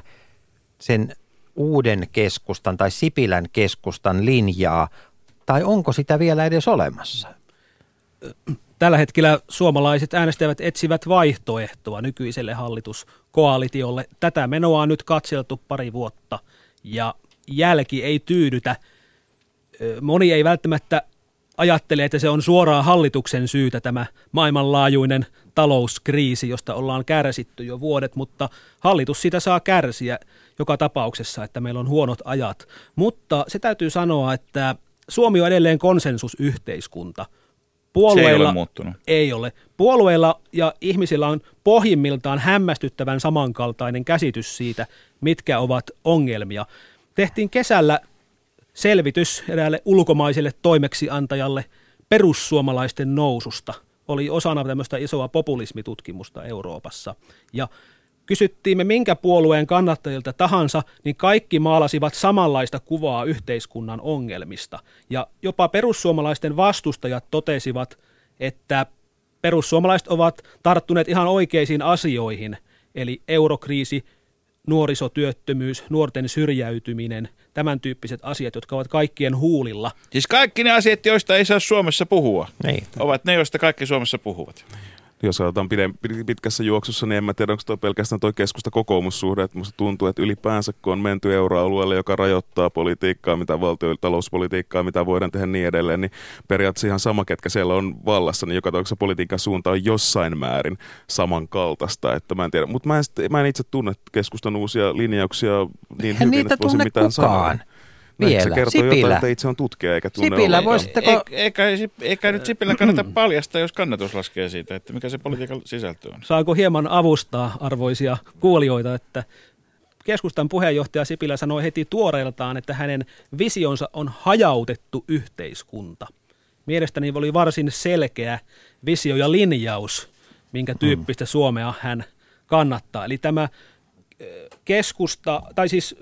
sen uuden keskustan tai Sipilän keskustan linjaa, tai onko sitä vielä edes olemassa? Tällä hetkellä suomalaiset äänestäjät etsivät vaihtoehtoa nykyiselle hallituskoalitiolle. Tätä menoa on nyt katseltu pari vuotta ja jälki ei tyydytä. Moni ei välttämättä ajattele, että se on suoraan hallituksen syytä tämä maailmanlaajuinen talouskriisi, josta ollaan kärsitty jo vuodet, mutta hallitus sitä saa kärsiä joka tapauksessa, että meillä on huonot ajat. Mutta se täytyy sanoa, että Suomi on edelleen konsensusyhteiskunta. Puolueilla se ei ole muuttunut. Ei ole. Puolueilla ja ihmisillä on pohjimmiltaan hämmästyttävän samankaltainen käsitys siitä, mitkä ovat ongelmia. Tehtiin kesällä selvitys eräälle ulkomaiselle toimeksiantajalle perussuomalaisten noususta. Oli osana tämmöistä isoa populismitutkimusta Euroopassa. Ja kysyttiin me minkä puolueen kannattajilta tahansa, niin kaikki maalasivat samanlaista kuvaa yhteiskunnan ongelmista. Ja jopa perussuomalaisten vastustajat totesivat, että perussuomalaiset ovat tarttuneet ihan oikeisiin asioihin, eli eurokriisi, nuorisotyöttömyys, nuorten syrjäytyminen, tämän tyyppiset asiat, jotka ovat kaikkien huulilla. Siis kaikki ne asiat, joista ei saa Suomessa puhua, niin. ovat ne, joista kaikki Suomessa puhuvat jos otetaan pitkässä juoksussa, niin en mä tiedä, onko tuo pelkästään tuo keskusta kokoomussuhde, että musta tuntuu, että ylipäänsä kun on menty euroalueelle, joka rajoittaa politiikkaa, mitä valtio, talouspolitiikkaa, mitä voidaan tehdä niin edelleen, niin periaatteessa ihan sama, ketkä siellä on vallassa, niin joka tapauksessa politiikan suunta on jossain määrin samankaltaista, että mä en tiedä, mutta mä en, mä en itse tunne keskustan uusia linjauksia niin hyvin, että voisin mitään kukaan. sanoa vielä. Se kertoo Sipilä. jotain, että itse on tutkija eikä tunne Sipilä, voisitteko... Eikä, eikä nyt Sipilän kannata paljastaa, jos kannatus laskee siitä, että mikä se politiikan sisältö on. Saanko hieman avustaa arvoisia kuulijoita, että keskustan puheenjohtaja Sipilä sanoi heti tuoreeltaan, että hänen visionsa on hajautettu yhteiskunta. Mielestäni oli varsin selkeä visio ja linjaus, minkä mm. tyyppistä Suomea hän kannattaa. Eli tämä keskusta, tai siis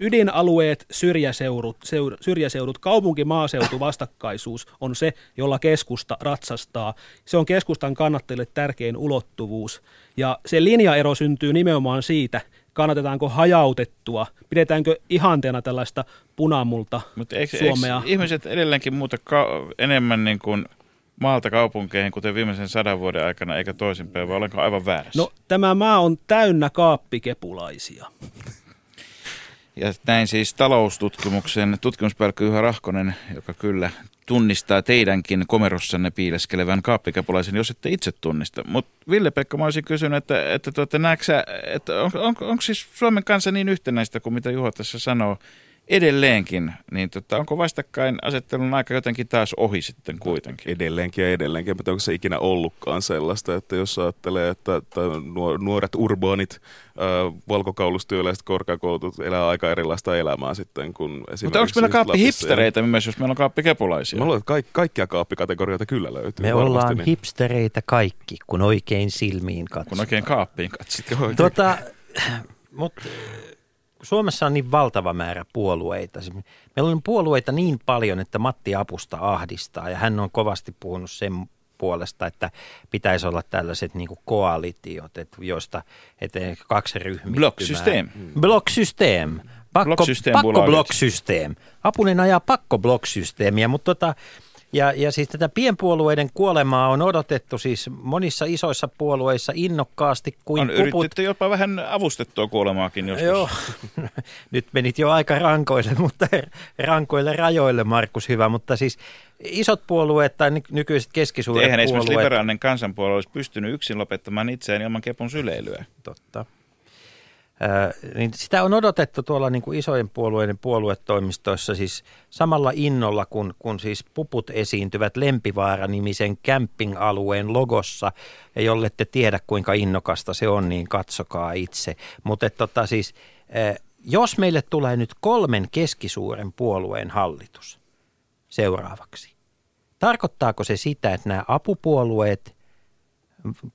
ydinalueet, syrjäseudut, seur, syrjäseudut, kaupunki-maaseutu (coughs) vastakkaisuus on se, jolla keskusta ratsastaa. Se on keskustan kannattajille tärkein ulottuvuus. Ja se linjaero syntyy nimenomaan siitä, kannatetaanko hajautettua, pidetäänkö ihanteena tällaista punamulta Mutta eikö, Suomea. Eikö ihmiset edelleenkin muuta ka- enemmän niin kuin – maalta kaupunkeihin, kuten viimeisen sadan vuoden aikana, eikä toisinpäin, vai olenko aivan väärässä? No, tämä maa on täynnä kaappikepulaisia. Ja näin siis taloustutkimuksen tutkimuspäällikkö Juha Rahkonen, joka kyllä tunnistaa teidänkin komerossanne piileskelevän kaappikapulaisen, jos ette itse tunnista. Mutta Ville-Pekka, mä olisin kysynyt, että, että, tuota, sä, että on, on, onko siis Suomen kanssa niin yhtenäistä kuin mitä Juha tässä sanoo, edelleenkin, niin tota, onko vastakkain asettelun aika jotenkin taas ohi sitten kuitenkin? Edelleenkin ja edelleenkin, mutta onko se ikinä ollutkaan sellaista, että jos ajattelee, että, että nuoret urbaanit, äh, valkokaulustyöläiset korkeakoulut elää aika erilaista elämää sitten kuin esimerkiksi Mutta onko meillä kaappi hipstereitä myös, jos meillä on kaappi kepulaisia? Me ollaan, ka- kaikkia kaappikategorioita kyllä löytyy. Me ollaan niin. hipstereitä kaikki, kun oikein silmiin katsotaan. Kun oikein kaappiin katsotaan. Tota, (laughs) mutta Suomessa on niin valtava määrä puolueita. Meillä on puolueita niin paljon, että Matti Apusta ahdistaa ja hän on kovasti puhunut sen puolesta, että pitäisi olla tällaiset niin koalitiot, että joista että kaksi ryhmittymää. Blocksystem. Blocksystem. Pakko, pakko blocksystem. Apunen ajaa pakko blocksysteemiä, mutta tota, ja, ja siis tätä pienpuolueiden kuolemaa on odotettu siis monissa isoissa puolueissa innokkaasti kuin On puput. jopa vähän avustettua kuolemaakin joskus. Joo, (laughs) nyt menit jo aika rankoille, mutta rankoille rajoille Markus hyvä, mutta siis isot puolueet tai nykyiset keskisuuret Eihän puolueet. esimerkiksi liberaalinen kansanpuolue olisi pystynyt yksin lopettamaan itseään ilman kepun syleilyä. Totta niin sitä on odotettu tuolla niin kuin isojen puolueiden puoluetoimistoissa siis samalla innolla, kun, kun siis puput esiintyvät Lempivaara-nimisen camping-alueen logossa. Ja jolle te tiedä, kuinka innokasta se on, niin katsokaa itse. Mutta tota siis, jos meille tulee nyt kolmen keskisuuren puolueen hallitus seuraavaksi, tarkoittaako se sitä, että nämä apupuolueet,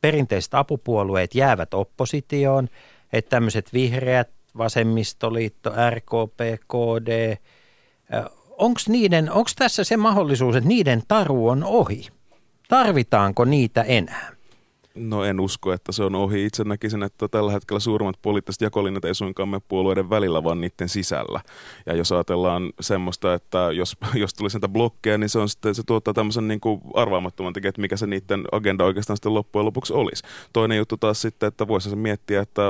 perinteiset apupuolueet jäävät oppositioon – että tämmöiset vihreät, vasemmistoliitto, RKP, KD, onko niiden, tässä se mahdollisuus, että niiden taru on ohi? Tarvitaanko niitä enää? No en usko, että se on ohi. Itse näkisin, että tällä hetkellä suurimmat poliittiset jakolinjat ei suinkaan mene puolueiden välillä, vaan niiden sisällä. Ja jos ajatellaan semmoista, että jos, (laughs) jos tulisi näitä blokkeja, niin se, on sitten, se tuottaa tämmöisen niin kuin arvaamattoman tekijä, että mikä se niiden agenda oikeastaan sitten loppujen lopuksi olisi. Toinen juttu taas sitten, että voisi se miettiä, että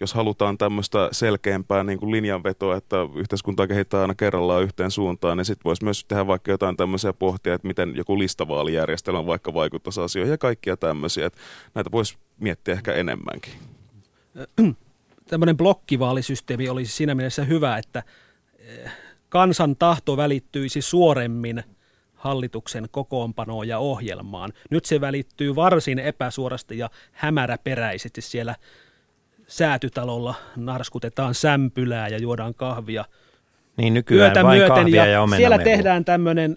jos halutaan tämmöistä selkeämpää niin kuin linjanvetoa, että yhteiskuntaa kehittää aina kerrallaan yhteen suuntaan, niin sitten voisi myös tehdä vaikka jotain tämmöisiä pohtia, että miten joku listavaalijärjestelmä vaikka vaikuttaisi asioihin ja kaikkia tämmöisiä. Että näitä voisi miettiä ehkä enemmänkin. (clears throat) Tämmöinen blokkivaalisysteemi olisi siinä mielessä hyvä, että eh, kansan tahto välittyisi suoremmin hallituksen kokoonpanoon ja ohjelmaan. Nyt se välittyy varsin epäsuorasti ja hämäräperäisesti siellä säätytalolla narskutetaan sämpylää ja juodaan kahvia. Niin nykyään Yötä vain myöten, kahvia ja, ja Siellä tehdään tämmöinen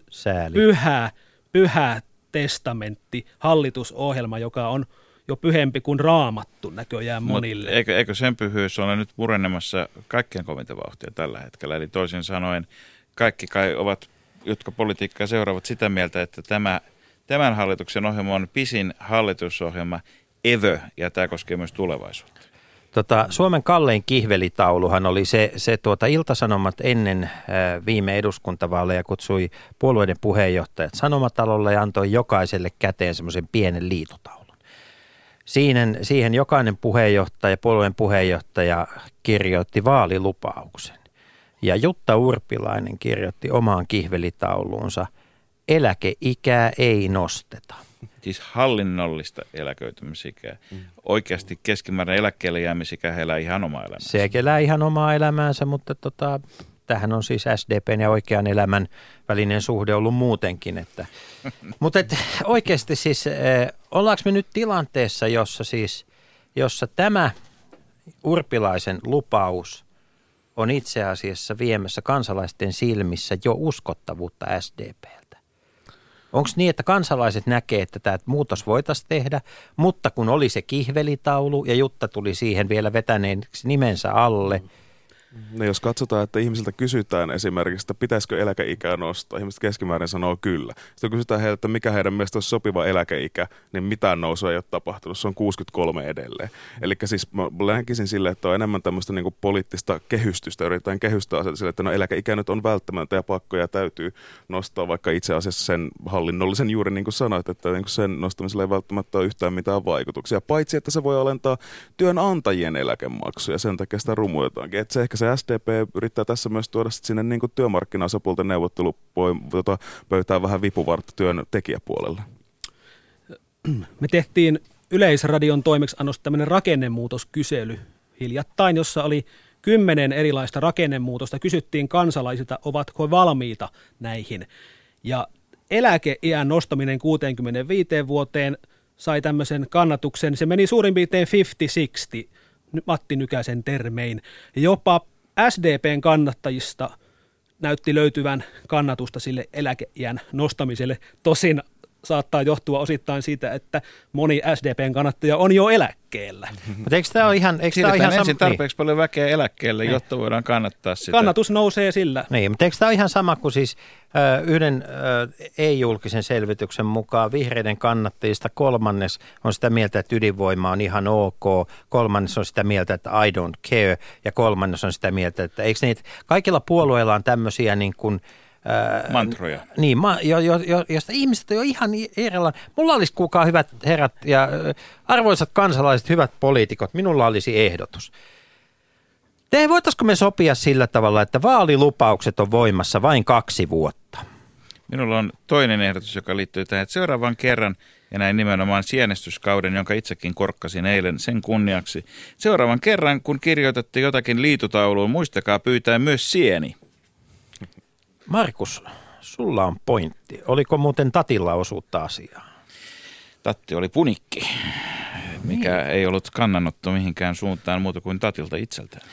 pyhä, pyhä testamentti, hallitusohjelma, joka on jo pyhempi kuin raamattu näköjään monille. Mut eikö, eikö sen pyhyys ole nyt murennemassa kaikkien kovinta vauhtia tällä hetkellä? Eli toisin sanoen kaikki kai ovat, jotka politiikkaa seuraavat sitä mieltä, että tämä, tämän hallituksen ohjelma on pisin hallitusohjelma ever, ja tämä koskee myös tulevaisuutta. Tota, Suomen kallein kihvelitauluhan oli se, se tuota Iltasanomat ennen ää, viime eduskuntavaaleja kutsui puolueiden puheenjohtajat Sanomatalolle ja antoi jokaiselle käteen semmoisen pienen liitotaulun. Siihen, siihen jokainen puheenjohtaja, puolueen puheenjohtaja kirjoitti vaalilupauksen. Ja Jutta Urpilainen kirjoitti omaan kihvelitauluunsa, eläkeikää ei nosteta siis hallinnollista eläköitymisikää. Mm. Oikeasti keskimääräinen eläkkeelle jäämisikä he elää ihan omaa elämäänsä. Se elää ihan omaa elämäänsä, mutta tota, tähän on siis SDPn ja oikean elämän välinen suhde ollut muutenkin. Että. (laughs) mutta et, oikeasti siis, eh, ollaanko me nyt tilanteessa, jossa siis, jossa tämä urpilaisen lupaus on itse asiassa viemässä kansalaisten silmissä jo uskottavuutta SDPltä? Onko niin, että kansalaiset näkee, että tämä muutos voitaisiin tehdä, mutta kun oli se kihvelitaulu ja Jutta tuli siihen vielä vetäneeksi nimensä alle – No jos katsotaan, että ihmisiltä kysytään esimerkiksi, että pitäisikö eläkeikää nostaa, ihmiset keskimäärin sanoo kyllä. Sitten kysytään heiltä, että mikä heidän mielestä olisi sopiva eläkeikä, niin mitään nousua ei ole tapahtunut, se on 63 edelleen. Eli siis mä sille, että on enemmän tämmöistä niin poliittista kehystystä, yritetään kehystää asioita sille, että no eläkeikä nyt on välttämättä ja pakkoja täytyy nostaa, vaikka itse asiassa sen hallinnollisen juuri niin kuin sanoit, että niin kuin sen nostamiselle ei välttämättä ole yhtään mitään vaikutuksia, paitsi että se voi alentaa työnantajien eläkemaksuja, sen takia sitä rumuetaankin. Että se ehkä se se SDP yrittää tässä myös tuoda sinne niin työmarkkinaosapuolten neuvottelupöytään tota, vähän vipuvartta työn tekijäpuolelle. Me tehtiin Yleisradion toimeksiannosta tämmöinen rakennemuutoskysely hiljattain, jossa oli kymmenen erilaista rakennemuutosta. Kysyttiin kansalaisilta, ovatko valmiita näihin. Ja eläkeiän nostaminen 65 vuoteen sai tämmöisen kannatuksen. Se meni suurin piirtein 50-60 Matti Nykäsen termein. Jopa SDPn kannattajista näytti löytyvän kannatusta sille eläkeiän nostamiselle. Tosin saattaa johtua osittain siitä, että moni SDPn kannattaja on jo eläkkeellä. Mutta eikö tämä ole ihan, eikö tämä ihan ensin sama, tarpeeksi niin. paljon väkeä eläkkeelle, niin. jotta voidaan kannattaa sitä. Kannatus nousee sillä. Niin, mutta eikö tämä ole ihan sama kuin siis ö, yhden ö, ei-julkisen selvityksen mukaan vihreiden kannattajista kolmannes on sitä mieltä, että ydinvoima on ihan ok, kolmannes on sitä mieltä, että I don't care ja kolmannes on sitä mieltä, että eikö niitä, kaikilla puolueilla on tämmöisiä niin kuin, Mantroja. Niin, ma, jo, jo, jo, josta ihmiset on jo ihan erilainen. Mulla olisi kukaan hyvät herrat ja arvoisat kansalaiset, hyvät poliitikot, minulla olisi ehdotus. Te voitaisiko me sopia sillä tavalla, että vaalilupaukset on voimassa vain kaksi vuotta? Minulla on toinen ehdotus, joka liittyy tähän, että seuraavan kerran, ja näin nimenomaan sienestyskauden, jonka itsekin korkkasin eilen sen kunniaksi. Seuraavan kerran, kun kirjoitatte jotakin liitutauluun, muistakaa pyytää myös sieni. Markus, sulla on pointti. Oliko muuten Tatilla osuutta asiaa? Tatti oli punikki, mikä niin. ei ollut kannanotto mihinkään suuntaan muuta kuin Tatilta itseltään.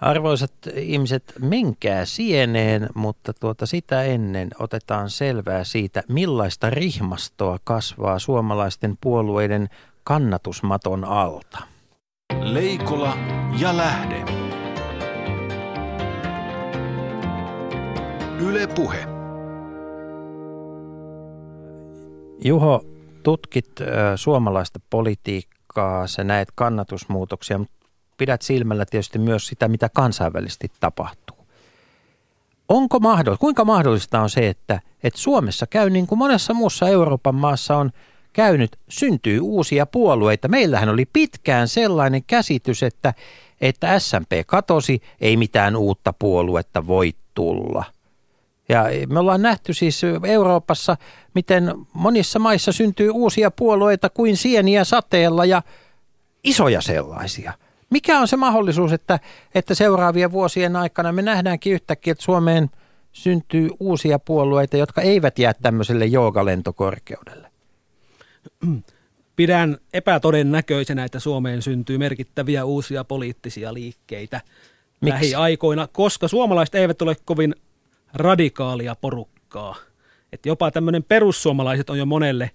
Arvoisat ihmiset, menkää sieneen, mutta tuota sitä ennen otetaan selvää siitä, millaista rihmastoa kasvaa suomalaisten puolueiden kannatusmaton alta. Leikola ja lähde. Yle Puhe. Juho, tutkit suomalaista politiikkaa, sä näet kannatusmuutoksia, mutta pidät silmällä tietysti myös sitä, mitä kansainvälisesti tapahtuu. Onko mahdollista, kuinka mahdollista on se, että, että Suomessa käy niin kuin monessa muussa Euroopan maassa on käynyt, syntyy uusia puolueita. Meillähän oli pitkään sellainen käsitys, että, että SMP katosi, ei mitään uutta puoluetta voi tulla. Ja me ollaan nähty siis Euroopassa, miten monissa maissa syntyy uusia puolueita kuin sieniä sateella ja isoja sellaisia. Mikä on se mahdollisuus, että, että seuraavien vuosien aikana me nähdäänkin yhtäkkiä, että Suomeen syntyy uusia puolueita, jotka eivät jää tämmöiselle joogalentokorkeudelle? Pidän epätodennäköisenä, että Suomeen syntyy merkittäviä uusia poliittisia liikkeitä Miksi? lähiaikoina, koska suomalaiset eivät ole kovin radikaalia porukkaa. Että jopa tämmöinen perussuomalaiset on jo monelle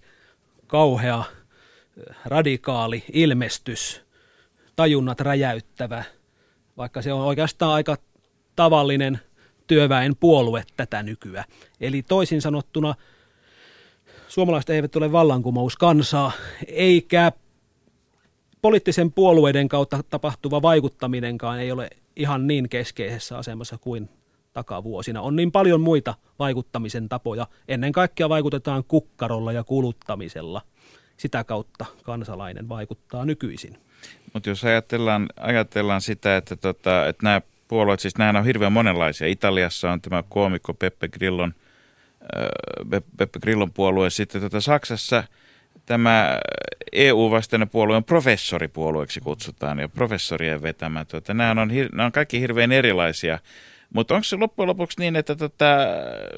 kauhea radikaali ilmestys, tajunnat räjäyttävä, vaikka se on oikeastaan aika tavallinen työväen puolue tätä nykyä. Eli toisin sanottuna suomalaiset eivät ole vallankumouskansaa, eikä poliittisen puolueiden kautta tapahtuva vaikuttaminenkaan ei ole ihan niin keskeisessä asemassa kuin takavuosina. On niin paljon muita vaikuttamisen tapoja. Ennen kaikkea vaikutetaan kukkarolla ja kuluttamisella. Sitä kautta kansalainen vaikuttaa nykyisin. Mutta jos ajatellaan, ajatellaan sitä, että, tota, että nämä puolueet, siis nämä on hirveän monenlaisia. Italiassa on tämä koomikko Peppe Grillon, äh, Peppe Grillon puolue. Sitten tota Saksassa tämä EU-vastainen puolue on professoripuolueeksi kutsutaan ja professorien vetämä. Tuota, nämä, on, nämä on kaikki hirveän erilaisia mutta onko se loppujen lopuksi niin, että tota,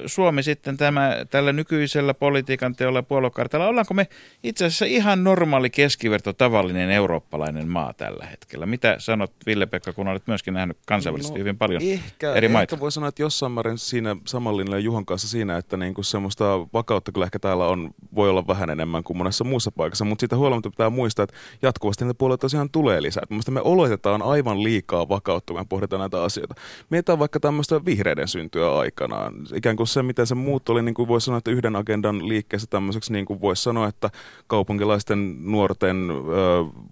Suomi sitten tämä, tällä nykyisellä politiikan teolla ja puoluekartalla, ollaanko me itse asiassa ihan normaali keskiverto tavallinen eurooppalainen maa tällä hetkellä? Mitä sanot Ville-Pekka, kun olet myöskin nähnyt kansainvälisesti no, hyvin paljon ehkä, eri maita? Ehkä voi sanoa, että jossain määrin siinä samalla Juhon kanssa siinä, että niinku semmoista vakautta kyllä ehkä täällä on, voi olla vähän enemmän kuin monessa muussa paikassa, mutta siitä huolimatta pitää muistaa, että jatkuvasti näitä puolueita tosiaan tulee lisää. Mielestäni me oletetaan aivan liikaa vakautta, kun me pohditaan näitä asioita. Mietitään vaikka tämmöistä vihreiden syntyä aikanaan. Ikään kuin se, miten se muut oli, niin kuin voisi sanoa, että yhden agendan liikkeessä tämmöiseksi, niin kuin voisi sanoa, että kaupunkilaisten nuorten,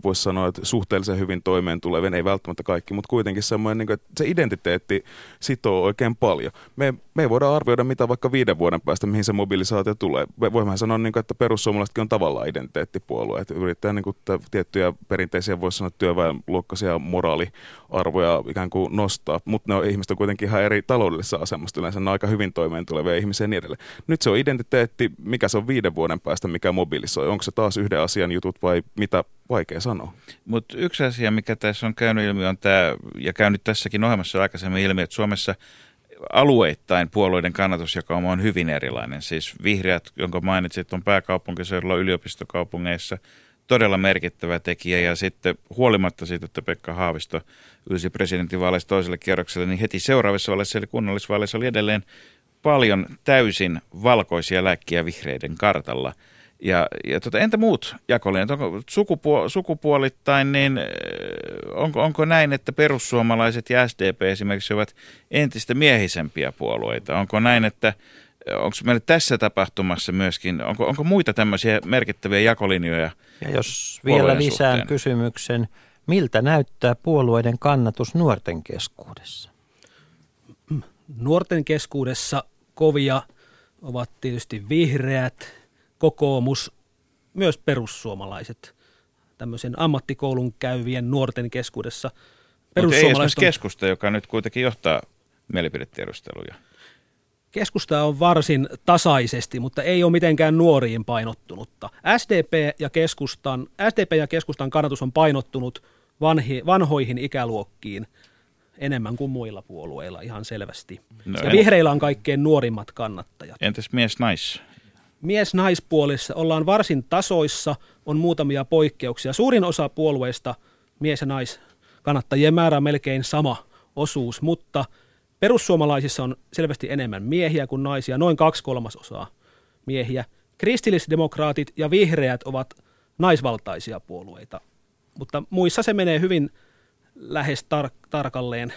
voisi sanoa, että suhteellisen hyvin toimeen tulevien, ei välttämättä kaikki, mutta kuitenkin semmoinen, niin kuin, että se identiteetti sitoo oikein paljon. Me, me ei voida arvioida, mitä vaikka viiden vuoden päästä, mihin se mobilisaatio tulee. Voimme sanoa, niin kuin, että perussuomalaisetkin on tavallaan identiteettipuolue, että yrittää niin kuin, tiettyjä perinteisiä, voisi sanoa, työväenluokkaisia moraaliarvoja ikään kuin nostaa, mutta ne on, ihmiset on kuitenkin ihan eri taloudellisessa asemassa, yleensä ne on aika hyvin toimeen tulevia ihmisiä ja niin edelleen. Nyt se on identiteetti, mikä se on viiden vuoden päästä, mikä mobilisoi. Onko se taas yhden asian jutut vai mitä, vaikea sanoa. Mutta yksi asia, mikä tässä on käynyt ilmi, on tämä, ja käynyt tässäkin ohjelmassa aikaisemmin ilmi, että Suomessa alueittain puolueiden kannatusjakauma on hyvin erilainen. Siis vihreät, jonka mainitsit, on pääkaupunkiseudulla yliopistokaupungeissa – todella merkittävä tekijä ja sitten huolimatta siitä, että Pekka Haavisto ylsi presidentinvaaleissa toiselle kierrokselle, niin heti seuraavissa vaaleissa eli kunnallisvaaleissa oli edelleen paljon täysin valkoisia läkkiä vihreiden kartalla. Ja, ja tota, entä muut jakolinjat? Onko sukupuo- sukupuolittain, niin onko, onko näin, että perussuomalaiset ja SDP esimerkiksi ovat entistä miehisempiä puolueita? Onko näin, että onko meillä tässä tapahtumassa myöskin, onko, onko muita tämmöisiä merkittäviä jakolinjoja? Ja jos vielä lisään suhteen? kysymyksen, miltä näyttää puolueiden kannatus nuorten keskuudessa? Nuorten keskuudessa kovia ovat tietysti vihreät, kokoomus, myös perussuomalaiset. Tämmöisen ammattikoulun käyvien nuorten keskuudessa. Mutta ei esimerkiksi keskusta, joka nyt kuitenkin johtaa mielipidetiedusteluja. Keskusta on varsin tasaisesti, mutta ei ole mitenkään nuoriin painottunutta. SDP ja keskustan, SDP ja keskustan kannatus on painottunut vanhi, vanhoihin ikäluokkiin enemmän kuin muilla puolueilla ihan selvästi. No ja en... vihreillä on kaikkein nuorimmat kannattajat. Entäs mies-nais? Mies-naispuolissa ollaan varsin tasoissa, on muutamia poikkeuksia. Suurin osa puolueista mies- ja naiskannattajien määrä on melkein sama osuus, mutta – Perussuomalaisissa on selvästi enemmän miehiä kuin naisia, noin kaksi kolmasosaa miehiä. Kristillisdemokraatit ja vihreät ovat naisvaltaisia puolueita, mutta muissa se menee hyvin lähes tar- tarkalleen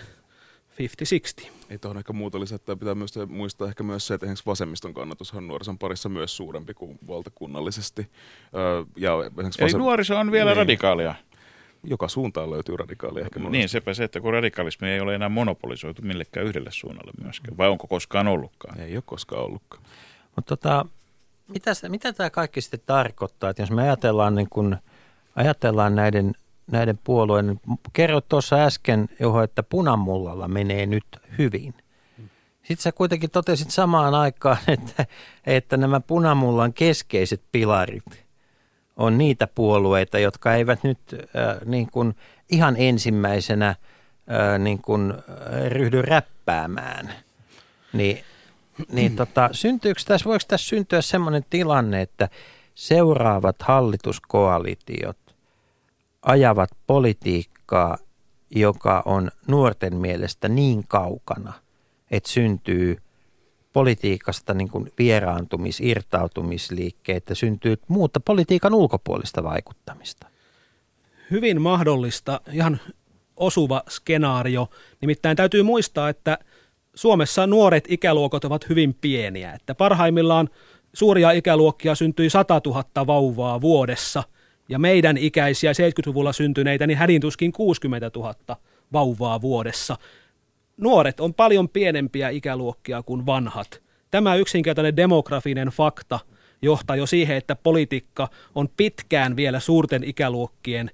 50-60. Ei tuohon ehkä muuta lisättää. Pitää myös muistaa ehkä myös se, että esimerkiksi vasemmiston kannatus on nuorison parissa myös suurempi kuin valtakunnallisesti. Öö, ja Eli vasem... nuoriso on vielä niin. radikaalia joka suuntaan löytyy radikaalia. Ehkä niin, sepä se, että kun radikalismi ei ole enää monopolisoitu millekään yhdelle suunnalle myöskään. Vai onko koskaan ollutkaan? Ei ole koskaan ollutkaan. Mutta tota, mitä, mitä tämä kaikki sitten tarkoittaa? Että jos me ajatellaan, niin kun, ajatellaan näiden, näiden puolueiden, kerroit tuossa äsken, Juho, että punamullalla menee nyt hyvin. Sitten sä kuitenkin totesit samaan aikaan, (laughs) että, että nämä punamullan keskeiset pilarit – on niitä puolueita, jotka eivät nyt äh, niin kuin ihan ensimmäisenä äh, niin kuin, ryhdy räppäämään. Niin, niin (clears throat) tota, syntyykö tässä, voiko tässä syntyä sellainen tilanne, että seuraavat hallituskoalitiot ajavat politiikkaa, joka on nuorten mielestä niin kaukana, että syntyy politiikasta niin kuin vieraantumis, irtautumisliikkeitä, syntyy muuta politiikan ulkopuolista vaikuttamista? Hyvin mahdollista, ihan osuva skenaario. Nimittäin täytyy muistaa, että Suomessa nuoret ikäluokat ovat hyvin pieniä. Että parhaimmillaan suuria ikäluokkia syntyi 100 000 vauvaa vuodessa ja meidän ikäisiä 70-luvulla syntyneitä niin hädintuskin 60 000 vauvaa vuodessa nuoret on paljon pienempiä ikäluokkia kuin vanhat. Tämä yksinkertainen demografinen fakta johtaa jo siihen, että politiikka on pitkään vielä suurten ikäluokkien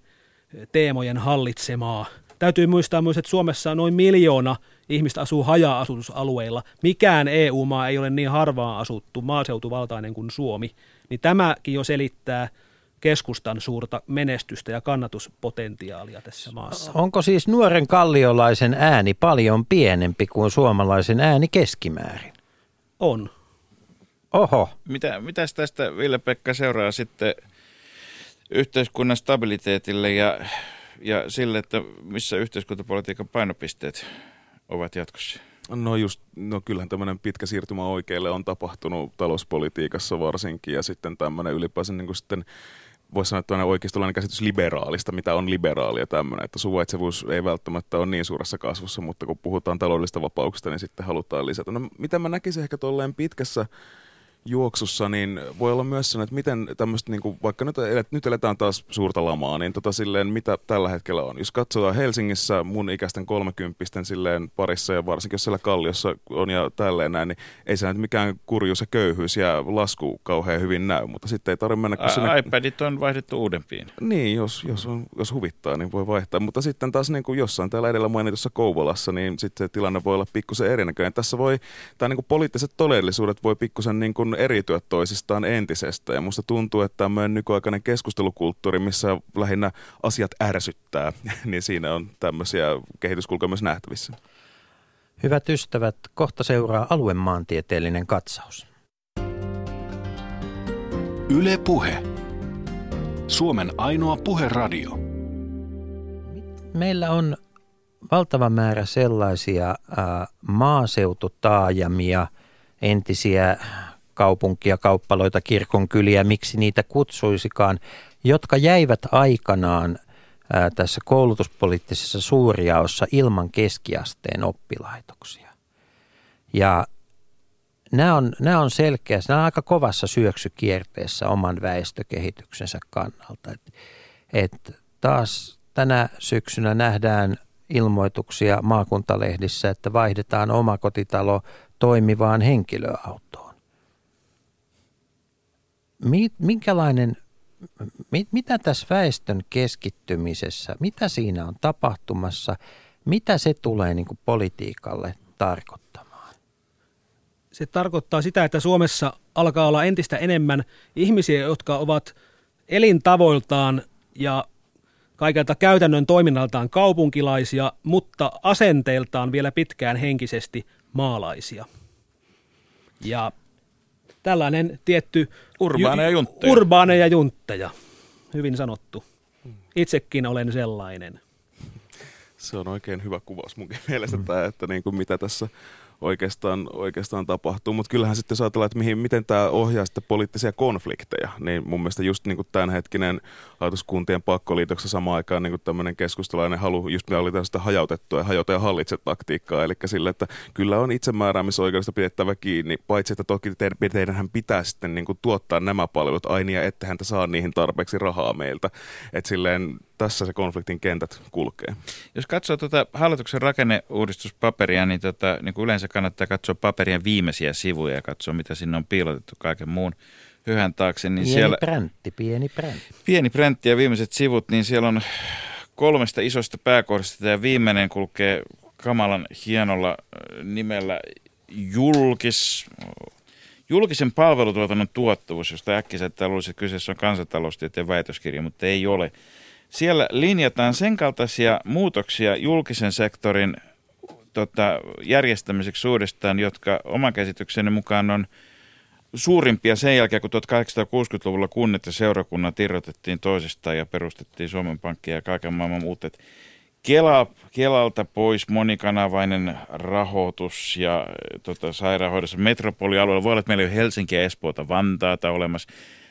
teemojen hallitsemaa. Täytyy muistaa myös, että Suomessa noin miljoona ihmistä asuu haja-asutusalueilla. Mikään EU-maa ei ole niin harvaan asuttu maaseutuvaltainen kuin Suomi. Niin tämäkin jo selittää keskustan suurta menestystä ja kannatuspotentiaalia tässä maassa. Onko siis nuoren kalliolaisen ääni paljon pienempi kuin suomalaisen ääni keskimäärin? On. Oho. Mitä, mitäs tästä Ville-Pekka seuraa sitten yhteiskunnan stabiliteetille ja, ja sille, että missä yhteiskuntapolitiikan painopisteet ovat jatkossa? No just, no kyllähän tämmöinen pitkä siirtymä oikealle on tapahtunut talouspolitiikassa varsinkin ja sitten tämmöinen ylipäänsä niin kuin sitten voisi sanoa, että on oikeistolainen käsitys liberaalista, mitä on liberaalia tämmöinen, että suvaitsevuus ei välttämättä ole niin suuressa kasvussa, mutta kun puhutaan taloudellista vapauksista, niin sitten halutaan lisätä. No, mitä mä näkisin ehkä tolleen pitkässä juoksussa, niin voi olla myös sellainen, että miten tämmöistä, niin kuin, vaikka nyt, elet, nyt eletään taas suurta lamaa, niin tota silleen, mitä tällä hetkellä on. Jos katsotaan Helsingissä mun ikäisten kolmekymppisten silleen parissa ja varsinkin jos siellä Kalliossa on ja tälleen näin, niin ei se nyt mikään kurjuus ja köyhyys ja lasku kauhean hyvin näy, mutta sitten ei tarvitse mennä... Kun sinne... iPadit on vaihdettu uudempiin. Niin, jos, jos, on, jos huvittaa, niin voi vaihtaa, mutta sitten taas niin kuin jossain täällä edellä mainitussa Kouvolassa, niin sitten se tilanne voi olla pikkusen erinäköinen. Tässä voi, tämä niin kuin poliittiset todellisuudet voi pikkusen niin kuin eriytyä toisistaan entisestä. Ja musta tuntuu, että tämmöinen nykyaikainen keskustelukulttuuri, missä lähinnä asiat ärsyttää, (laughs) niin siinä on tämmöisiä kehityskulkuja myös nähtävissä. Hyvät ystävät, kohta seuraa aluemaantieteellinen katsaus. Yle Puhe. Suomen ainoa puheradio. Meillä on valtava määrä sellaisia ää, maaseututaajamia, entisiä kaupunkia, kauppaloita, kirkonkyliä, miksi niitä kutsuisikaan, jotka jäivät aikanaan ää, tässä koulutuspoliittisessa suurjaossa ilman keskiasteen oppilaitoksia. Ja nämä on, nämä on selkeä, nämä on aika kovassa syöksykierteessä oman väestökehityksensä kannalta. Et, et taas tänä syksynä nähdään ilmoituksia maakuntalehdissä, että vaihdetaan omakotitalo toimivaan henkilöautoon minkälainen, mitä tässä väestön keskittymisessä, mitä siinä on tapahtumassa, mitä se tulee niin kuin politiikalle tarkoittamaan? Se tarkoittaa sitä, että Suomessa alkaa olla entistä enemmän ihmisiä, jotka ovat elintavoiltaan ja kaikelta käytännön toiminnaltaan kaupunkilaisia, mutta asenteeltaan vielä pitkään henkisesti maalaisia. Ja tällainen tietty... Urbaaneja juntteja. Urbaaneja juntteja. Hyvin sanottu. Itsekin olen sellainen. Se on oikein hyvä kuvaus munkin (laughs) mielestä, mm. tämä, että niin kuin mitä tässä oikeastaan, oikeastaan tapahtuu. Mutta kyllähän sitten jos ajatellaan, että mihin, miten tämä ohjaa sitten poliittisia konflikteja, niin mun mielestä just niin kuin tämänhetkinen hallituskuntien pakkoliitoksessa samaan aikaan niin tämmöinen keskustelainen halu, just me oli tällaista hajautettua ja hajota ja hallitse taktiikkaa, eli sille, että kyllä on itsemääräämisoikeudesta pidettävä kiinni, paitsi että toki teidänhän pitää sitten niin kuin tuottaa nämä palvelut aina ja että häntä saa niihin tarpeeksi rahaa meiltä. Että silleen tässä se konfliktin kentät kulkee. Jos katsoo tuota hallituksen rakenneuudistuspaperia, niin, tota, niin kuin yleensä kannattaa katsoa paperien viimeisiä sivuja ja katsoa, mitä sinne on piilotettu kaiken muun hyhän taakse. Niin pieni siellä, präntti, pieni präntti. Pieni präntti ja viimeiset sivut, niin siellä on kolmesta isosta pääkohdasta. Tämä viimeinen kulkee kamalan hienolla nimellä julkis, julkisen palvelutuotannon tuottavuus, josta äkkiseltä luulisi, että kyseessä on kansantaloustieteen väitöskirja, mutta ei ole. Siellä linjataan sen kaltaisia muutoksia julkisen sektorin tota, järjestämiseksi uudestaan, jotka oman käsitykseni mukaan on suurimpia sen jälkeen, kun 1860-luvulla kunnat ja seurakunnat irrotettiin toisistaan ja perustettiin Suomen Pankkia ja kaiken maailman muut. Kela, Kelalta pois monikanavainen rahoitus ja tota, sairaanhoidossa metropolialueella. Voi olla, että meillä ei ole Helsinkiä, Espoota, Vantaata olemassa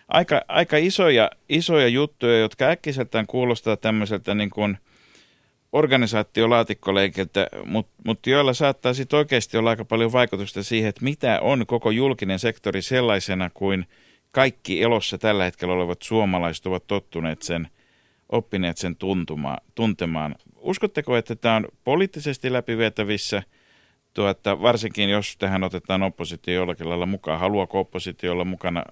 aika, aika isoja, isoja juttuja, jotka äkkiseltään kuulostaa tämmöiseltä niin kuin organisaatiolaatikkoleikiltä, mutta mut joilla saattaa sitten oikeasti olla aika paljon vaikutusta siihen, että mitä on koko julkinen sektori sellaisena kuin kaikki elossa tällä hetkellä olevat suomalaiset ovat tottuneet sen, oppineet sen tuntuma, tuntemaan. Uskotteko, että tämä on poliittisesti läpivietävissä – tuota, varsinkin jos tähän otetaan oppositio jollakin lailla mukaan, haluaako oppositio olla mukana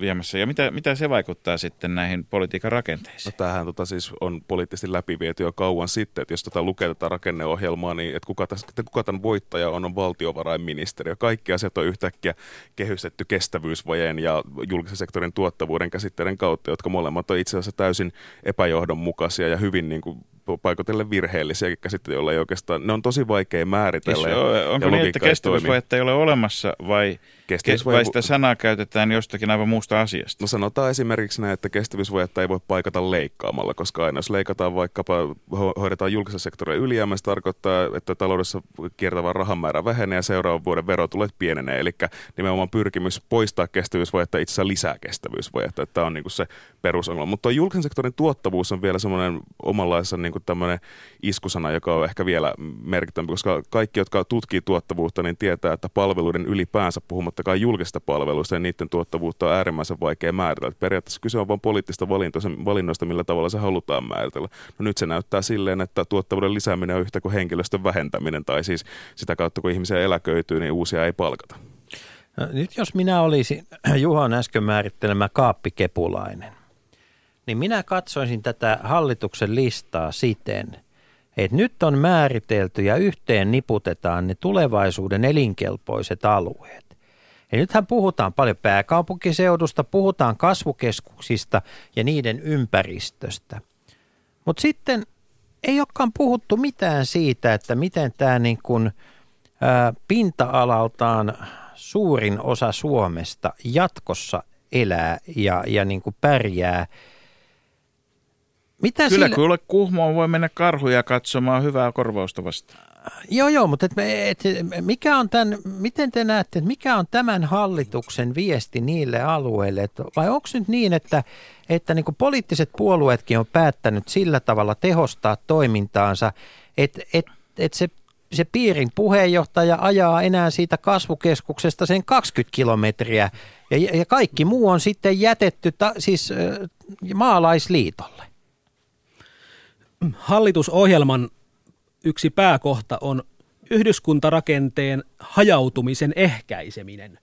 viemässä ja mitä, mitä se vaikuttaa sitten näihin politiikan rakenteisiin? No tämähän tota siis on poliittisesti läpiviety jo kauan sitten, että jos tota lukee tätä rakenneohjelmaa, niin että kuka, tässä, kuka tämän voittaja on, on valtiovarainministeriö. Kaikki asiat on yhtäkkiä kehystetty kestävyysvajeen ja julkisen sektorin tuottavuuden käsitteiden kautta, jotka molemmat on itse asiassa täysin epäjohdonmukaisia ja hyvin niin kuin paikotelle virheellisiä käsitteitä, joilla ei oikeastaan, ne on tosi vaikea määritellä. Siis, onko niin, että kestävyysvajetta ei ole olemassa vai Kestävyysvaje- sanaa käytetään jostakin aivan muusta asiasta? No sanotaan esimerkiksi näin, että kestävyysvajetta ei voi paikata leikkaamalla, koska aina jos leikataan vaikkapa, ho- hoidetaan julkisen sektorin ylijäämä, se tarkoittaa, että taloudessa kiertävä rahan määrä vähenee ja seuraavan vuoden verotulot pienenee. Eli nimenomaan pyrkimys poistaa kestävyysvajetta itse asiassa lisää kestävyysvajetta. Että Tämä on niin se perusongelma. Mutta julkisen sektorin tuottavuus on vielä semmoinen omanlaisen niin tämmöinen iskusana, joka on ehkä vielä merkittävämpi, koska kaikki, jotka tutkii tuottavuutta, niin tietää, että palveluiden ylipäänsä, puhumattakaan julkista palveluista ja niiden tuottavuutta on äärimmäisen vaikea määritellä. Periaatteessa kyse on vain poliittista valinnoista, millä tavalla se halutaan määritellä. No nyt se näyttää silleen, että tuottavuuden lisääminen on yhtä kuin henkilöstön vähentäminen, tai siis sitä kautta, kun ihmisiä eläköityy, niin uusia ei palkata. No, nyt jos minä olisin (clears throat) Juhan äsken määrittelemä kaappikepulainen, niin minä katsoisin tätä hallituksen listaa siten, että nyt on määritelty ja yhteen niputetaan ne tulevaisuuden elinkelpoiset alueet. Ja nythän puhutaan paljon pääkaupunkiseudusta, puhutaan kasvukeskuksista ja niiden ympäristöstä. Mutta sitten ei olekaan puhuttu mitään siitä, että miten tämä niin kuin, ää, pinta-alaltaan suurin osa Suomesta jatkossa elää ja, ja niin kuin pärjää. Mitä Kyllä, sillä... kuule Kuhmoon voi mennä karhuja katsomaan hyvää korvausta vastaan. Joo, joo, mutta et, et, mikä on tämän, miten te näette, että mikä on tämän hallituksen viesti niille alueille? Et, vai onko nyt niin, että, että niin poliittiset puolueetkin on päättänyt sillä tavalla tehostaa toimintaansa, että et, et se, se piirin puheenjohtaja ajaa enää siitä kasvukeskuksesta sen 20 kilometriä ja, ja kaikki muu on sitten jätetty ta, siis maalaisliitolle. Hallitusohjelman yksi pääkohta on yhdyskuntarakenteen hajautumisen ehkäiseminen.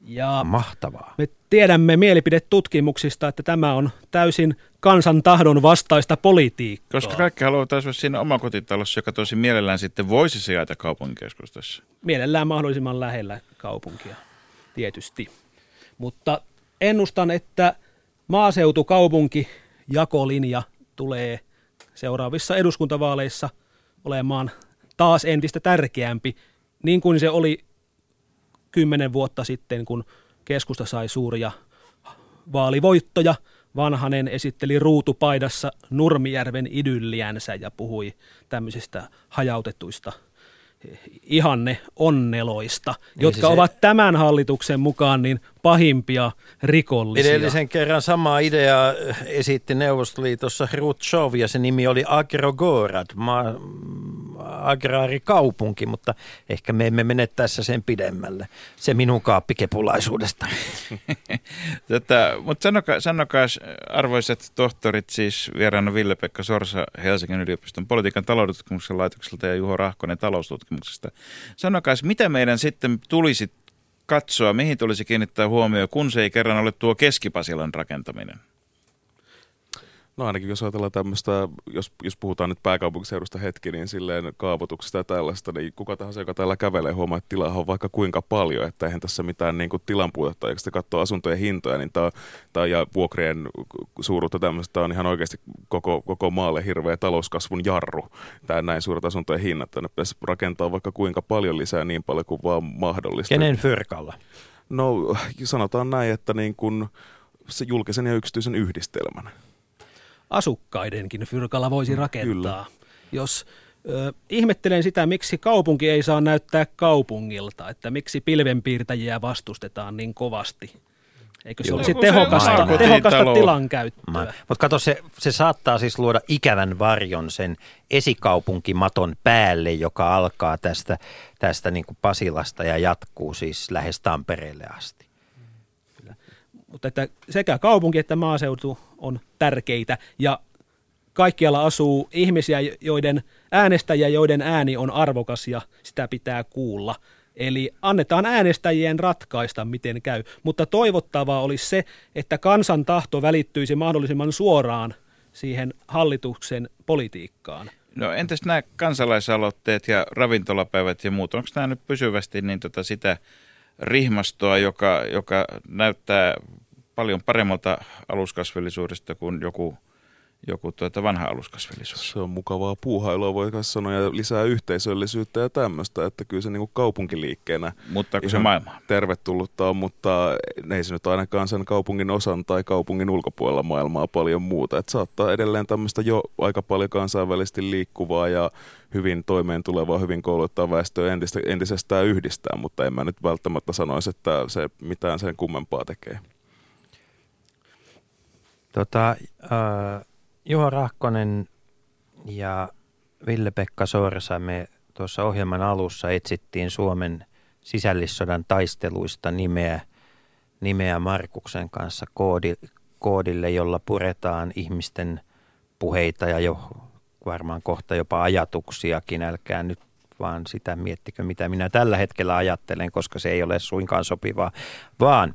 Ja Mahtavaa. me tiedämme mielipidetutkimuksista, että tämä on täysin kansan tahdon vastaista politiikkaa. Koska kaikki haluavat asua siinä omakotitalossa, joka tosi mielellään sitten voisi sijaita kaupunkikeskustassa. Mielellään mahdollisimman lähellä kaupunkia, tietysti. Mutta ennustan, että maaseutukaupunki jakolinja tulee seuraavissa eduskuntavaaleissa olemaan taas entistä tärkeämpi, niin kuin se oli kymmenen vuotta sitten, kun keskusta sai suuria vaalivoittoja. Vanhanen esitteli ruutupaidassa Nurmijärven idylliänsä ja puhui tämmöisistä hajautetuista ihanne onneloista, jotka se- ovat tämän hallituksen mukaan niin pahimpia rikollisia. Edellisen kerran sama idea esitti Neuvostoliitossa Hrutshov ja se nimi oli Agrogorad, ma- agraarikaupunki, mutta ehkä me emme mene tässä sen pidemmälle. Se minun kaappikepulaisuudesta. (laughs) Tätä, mutta sanokaa, sanokaa, arvoisat tohtorit, siis vieraana Ville-Pekka Sorsa Helsingin yliopiston politiikan taloudentutkimuksen laitokselta ja Juho Rahkonen taloustutkimuksesta. Sanokaa, mitä meidän sitten tulisi katsoa, mihin tulisi kiinnittää huomioon, kun se ei kerran ole tuo Keskipasilan rakentaminen? No ainakin jos ajatellaan tämmöistä, jos, jos puhutaan nyt pääkaupunkiseudusta hetki, niin silleen kaavoituksesta ja tällaista, niin kuka tahansa, joka täällä kävelee, huomaa, että tilaa on vaikka kuinka paljon, että eihän tässä mitään niin kuin tilan puutetta, sitten katsoo asuntojen hintoja niin tää, tää, ja vuokrien suuruutta tämmöistä, on ihan oikeasti koko, koko maalle hirveä talouskasvun jarru, tämä näin suuret asuntojen hinnat, tänne pitäisi rakentaa vaikka kuinka paljon lisää niin paljon kuin vaan mahdollista. Kenen fyrkalla? No sanotaan näin, että niin kuin se julkisen ja yksityisen yhdistelmän. Asukkaidenkin fyrkalla voisi rakentaa. kyllä. Jos ö, ihmettelen sitä, miksi kaupunki ei saa näyttää kaupungilta, että miksi pilvenpiirtäjiä vastustetaan niin kovasti. Eikö se Joo. olisi Kun se tehokasta, tehokasta tilankäyttöä? Mutta kato, se, se saattaa siis luoda ikävän varjon sen esikaupunkimaton päälle, joka alkaa tästä, tästä niin kuin Pasilasta ja jatkuu siis lähes Tampereelle asti. Mutta että sekä kaupunki että maaseutu on tärkeitä ja kaikkialla asuu ihmisiä, joiden äänestäjiä, joiden ääni on arvokas ja sitä pitää kuulla. Eli annetaan äänestäjien ratkaista, miten käy. Mutta toivottavaa olisi se, että kansan tahto välittyisi mahdollisimman suoraan siihen hallituksen politiikkaan. No entäs nämä kansalaisaloitteet ja ravintolapäivät ja muut, onko nämä nyt pysyvästi niin tota sitä rihmastoa, joka, joka näyttää paljon paremmalta aluskasvillisuudesta kuin joku, joku tuota vanha aluskasvillisuus. Se on mukavaa puuhailua, voi kai sanoa, ja lisää yhteisöllisyyttä ja tämmöistä, että kyllä se niin kuin kaupunkiliikkeenä Mutta se maailma. tervetullutta on, mutta ei se nyt ainakaan sen kaupungin osan tai kaupungin ulkopuolella maailmaa paljon muuta. Että saattaa edelleen tämmöistä jo aika paljon kansainvälisesti liikkuvaa ja hyvin toimeen tulevaa, hyvin kouluttaa väestöä entistä, entisestään yhdistää, mutta en mä nyt välttämättä sanoisi, että se mitään sen kummempaa tekee. Tota, äh, Juho Rahkonen ja Ville-Pekka Sorsa, me tuossa ohjelman alussa etsittiin Suomen sisällissodan taisteluista nimeä, nimeä Markuksen kanssa koodi, koodille, jolla puretaan ihmisten puheita ja jo varmaan kohta jopa ajatuksiakin. Älkää nyt vaan sitä miettikö, mitä minä tällä hetkellä ajattelen, koska se ei ole suinkaan sopivaa, vaan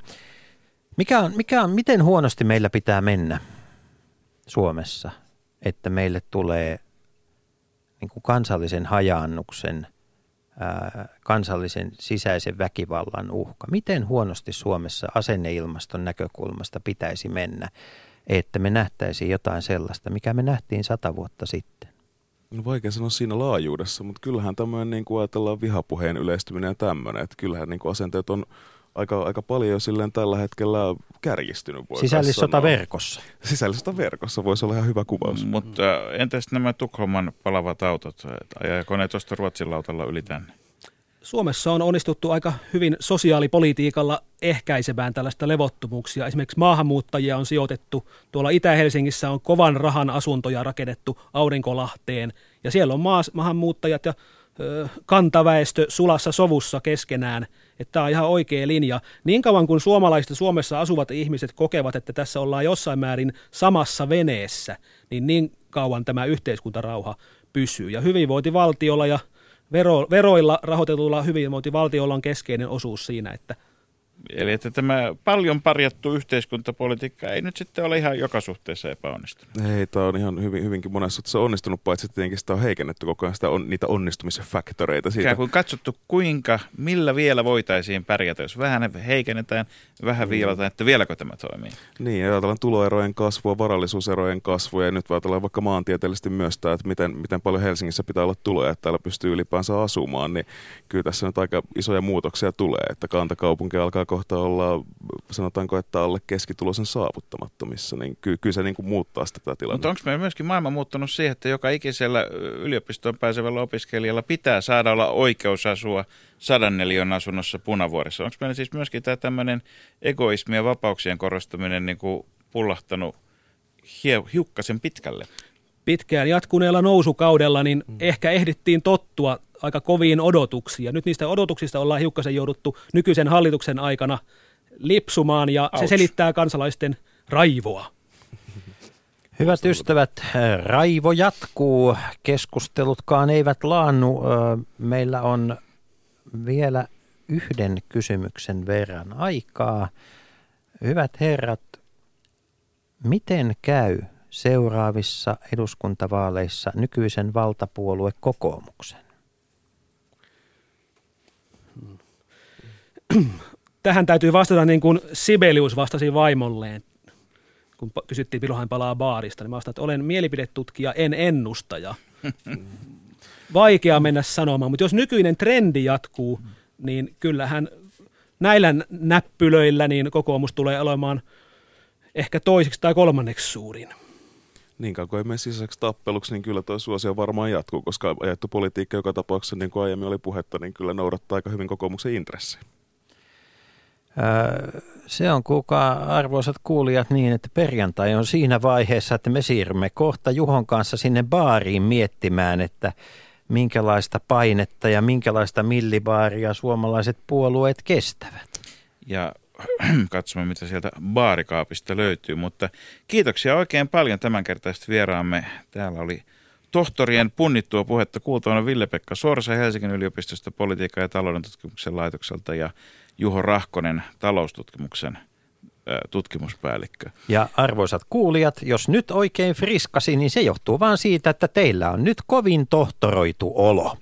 mikä on, mikä on, miten huonosti meillä pitää mennä Suomessa, että meille tulee niin kuin kansallisen hajaannuksen, ää, kansallisen sisäisen väkivallan uhka. Miten huonosti Suomessa asenneilmaston näkökulmasta pitäisi mennä, että me nähtäisiin jotain sellaista, mikä me nähtiin sata vuotta sitten? No vaikea sanoa siinä laajuudessa, mutta kyllähän tämmöinen niin kuin ajatellaan vihapuheen yleistyminen ja tämmöinen, että kyllähän niin kuin asenteet on aika, aika paljon jo silleen tällä hetkellä kärjistynyt. Sisällissota verkossa. Sisällissota verkossa voisi olla ihan hyvä kuvaus. Mutta äh, entäs nämä Tukholman palavat autot? Ajaako ne tuosta Ruotsin lautalla yli tänne? Suomessa on onnistuttu aika hyvin sosiaalipolitiikalla ehkäisemään tällaista levottomuuksia. Esimerkiksi maahanmuuttajia on sijoitettu. Tuolla Itä-Helsingissä on kovan rahan asuntoja rakennettu Aurinkolahteen. Ja siellä on maas, maahanmuuttajat ja ö, kantaväestö sulassa sovussa keskenään. Että tämä on ihan oikea linja. Niin kauan kuin suomalaiset Suomessa asuvat ihmiset kokevat, että tässä ollaan jossain määrin samassa veneessä, niin niin kauan tämä yhteiskuntarauha pysyy. Ja hyvinvointivaltiolla ja vero, veroilla rahoitetulla hyvinvointivaltiolla on keskeinen osuus siinä, että Eli että tämä paljon parjattu yhteiskuntapolitiikka ei nyt sitten ole ihan joka suhteessa epäonnistunut. Ei, tämä on ihan hyvin, hyvinkin monessa suhteessa onnistunut, paitsi että tietenkin sitä on heikennetty koko ajan sitä on, niitä onnistumisfaktoreita. Siitä. Ikään kuin katsottu, kuinka, millä vielä voitaisiin pärjätä, jos vähän heikennetään, vähän viilataan, että vieläkö tämä toimii. Niin, ja ajatellaan tuloerojen kasvua, varallisuuserojen kasvua, ja nyt ajatellaan vaikka maantieteellisesti myös tämä, että miten, miten paljon Helsingissä pitää olla tuloja, että täällä pystyy ylipäänsä asumaan, niin kyllä tässä nyt aika isoja muutoksia tulee, että kantakaupunki alkaa kohta olla, sanotaanko, että alle keskitulosen saavuttamattomissa, niin ky- kyllä se niin kuin muuttaa sitä tätä tilannetta. Mutta onko meillä myöskin maailma muuttunut siihen, että joka ikisellä yliopistoon pääsevällä opiskelijalla pitää saada olla oikeus asua sadan neliön asunnossa punavuorissa? Onko meillä siis myöskin tämä tämmöinen egoismi ja vapauksien korostaminen niin kuin pullahtanut hie- hiukkasen pitkälle? pitkään jatkuneella nousukaudella niin mm. ehkä ehdittiin tottua aika koviin odotuksiin. Ja nyt niistä odotuksista ollaan hiukkasen jouduttu nykyisen hallituksen aikana lipsumaan ja Ouch. se selittää kansalaisten raivoa. Hyvät ystävät, raivo jatkuu. Keskustelutkaan eivät laannu. Meillä on vielä yhden kysymyksen verran aikaa. Hyvät herrat, miten käy seuraavissa eduskuntavaaleissa nykyisen valtapuolue kokoomuksen? (clears throat) Tähän täytyy vastata niin kuin Sibelius vastasi vaimolleen, kun kysyttiin hän palaa baarista. Niin mä vastasin, että olen mielipidetutkija, en ennustaja. (laughs) Vaikea mennä sanomaan, mutta jos nykyinen trendi jatkuu, niin kyllähän näillä näppylöillä niin kokoomus tulee olemaan ehkä toiseksi tai kolmanneksi suurin. Niin kauan kuin ei mene sisäiseksi tappeluksi, niin kyllä tuo suosio varmaan jatkuu, koska ajettu politiikka joka tapauksessa, niin kuin aiemmin oli puhetta, niin kyllä noudattaa aika hyvin kokoomuksen intressejä. Se on kuka arvoisat kuulijat niin, että perjantai on siinä vaiheessa, että me siirrymme kohta Juhon kanssa sinne baariin miettimään, että minkälaista painetta ja minkälaista millibaaria suomalaiset puolueet kestävät. Ja (clears throat) katsomme, mitä sieltä baarikaapista löytyy. Mutta kiitoksia oikein paljon tämänkertaisesti vieraamme. Täällä oli tohtorien punnittua puhetta kuultavana Ville-Pekka Sorsa Helsingin yliopistosta politiikan ja talouden tutkimuksen laitokselta ja Juho Rahkonen taloustutkimuksen tutkimuspäällikkö. Ja arvoisat kuulijat, jos nyt oikein friskasi, niin se johtuu vaan siitä, että teillä on nyt kovin tohtoroitu olo.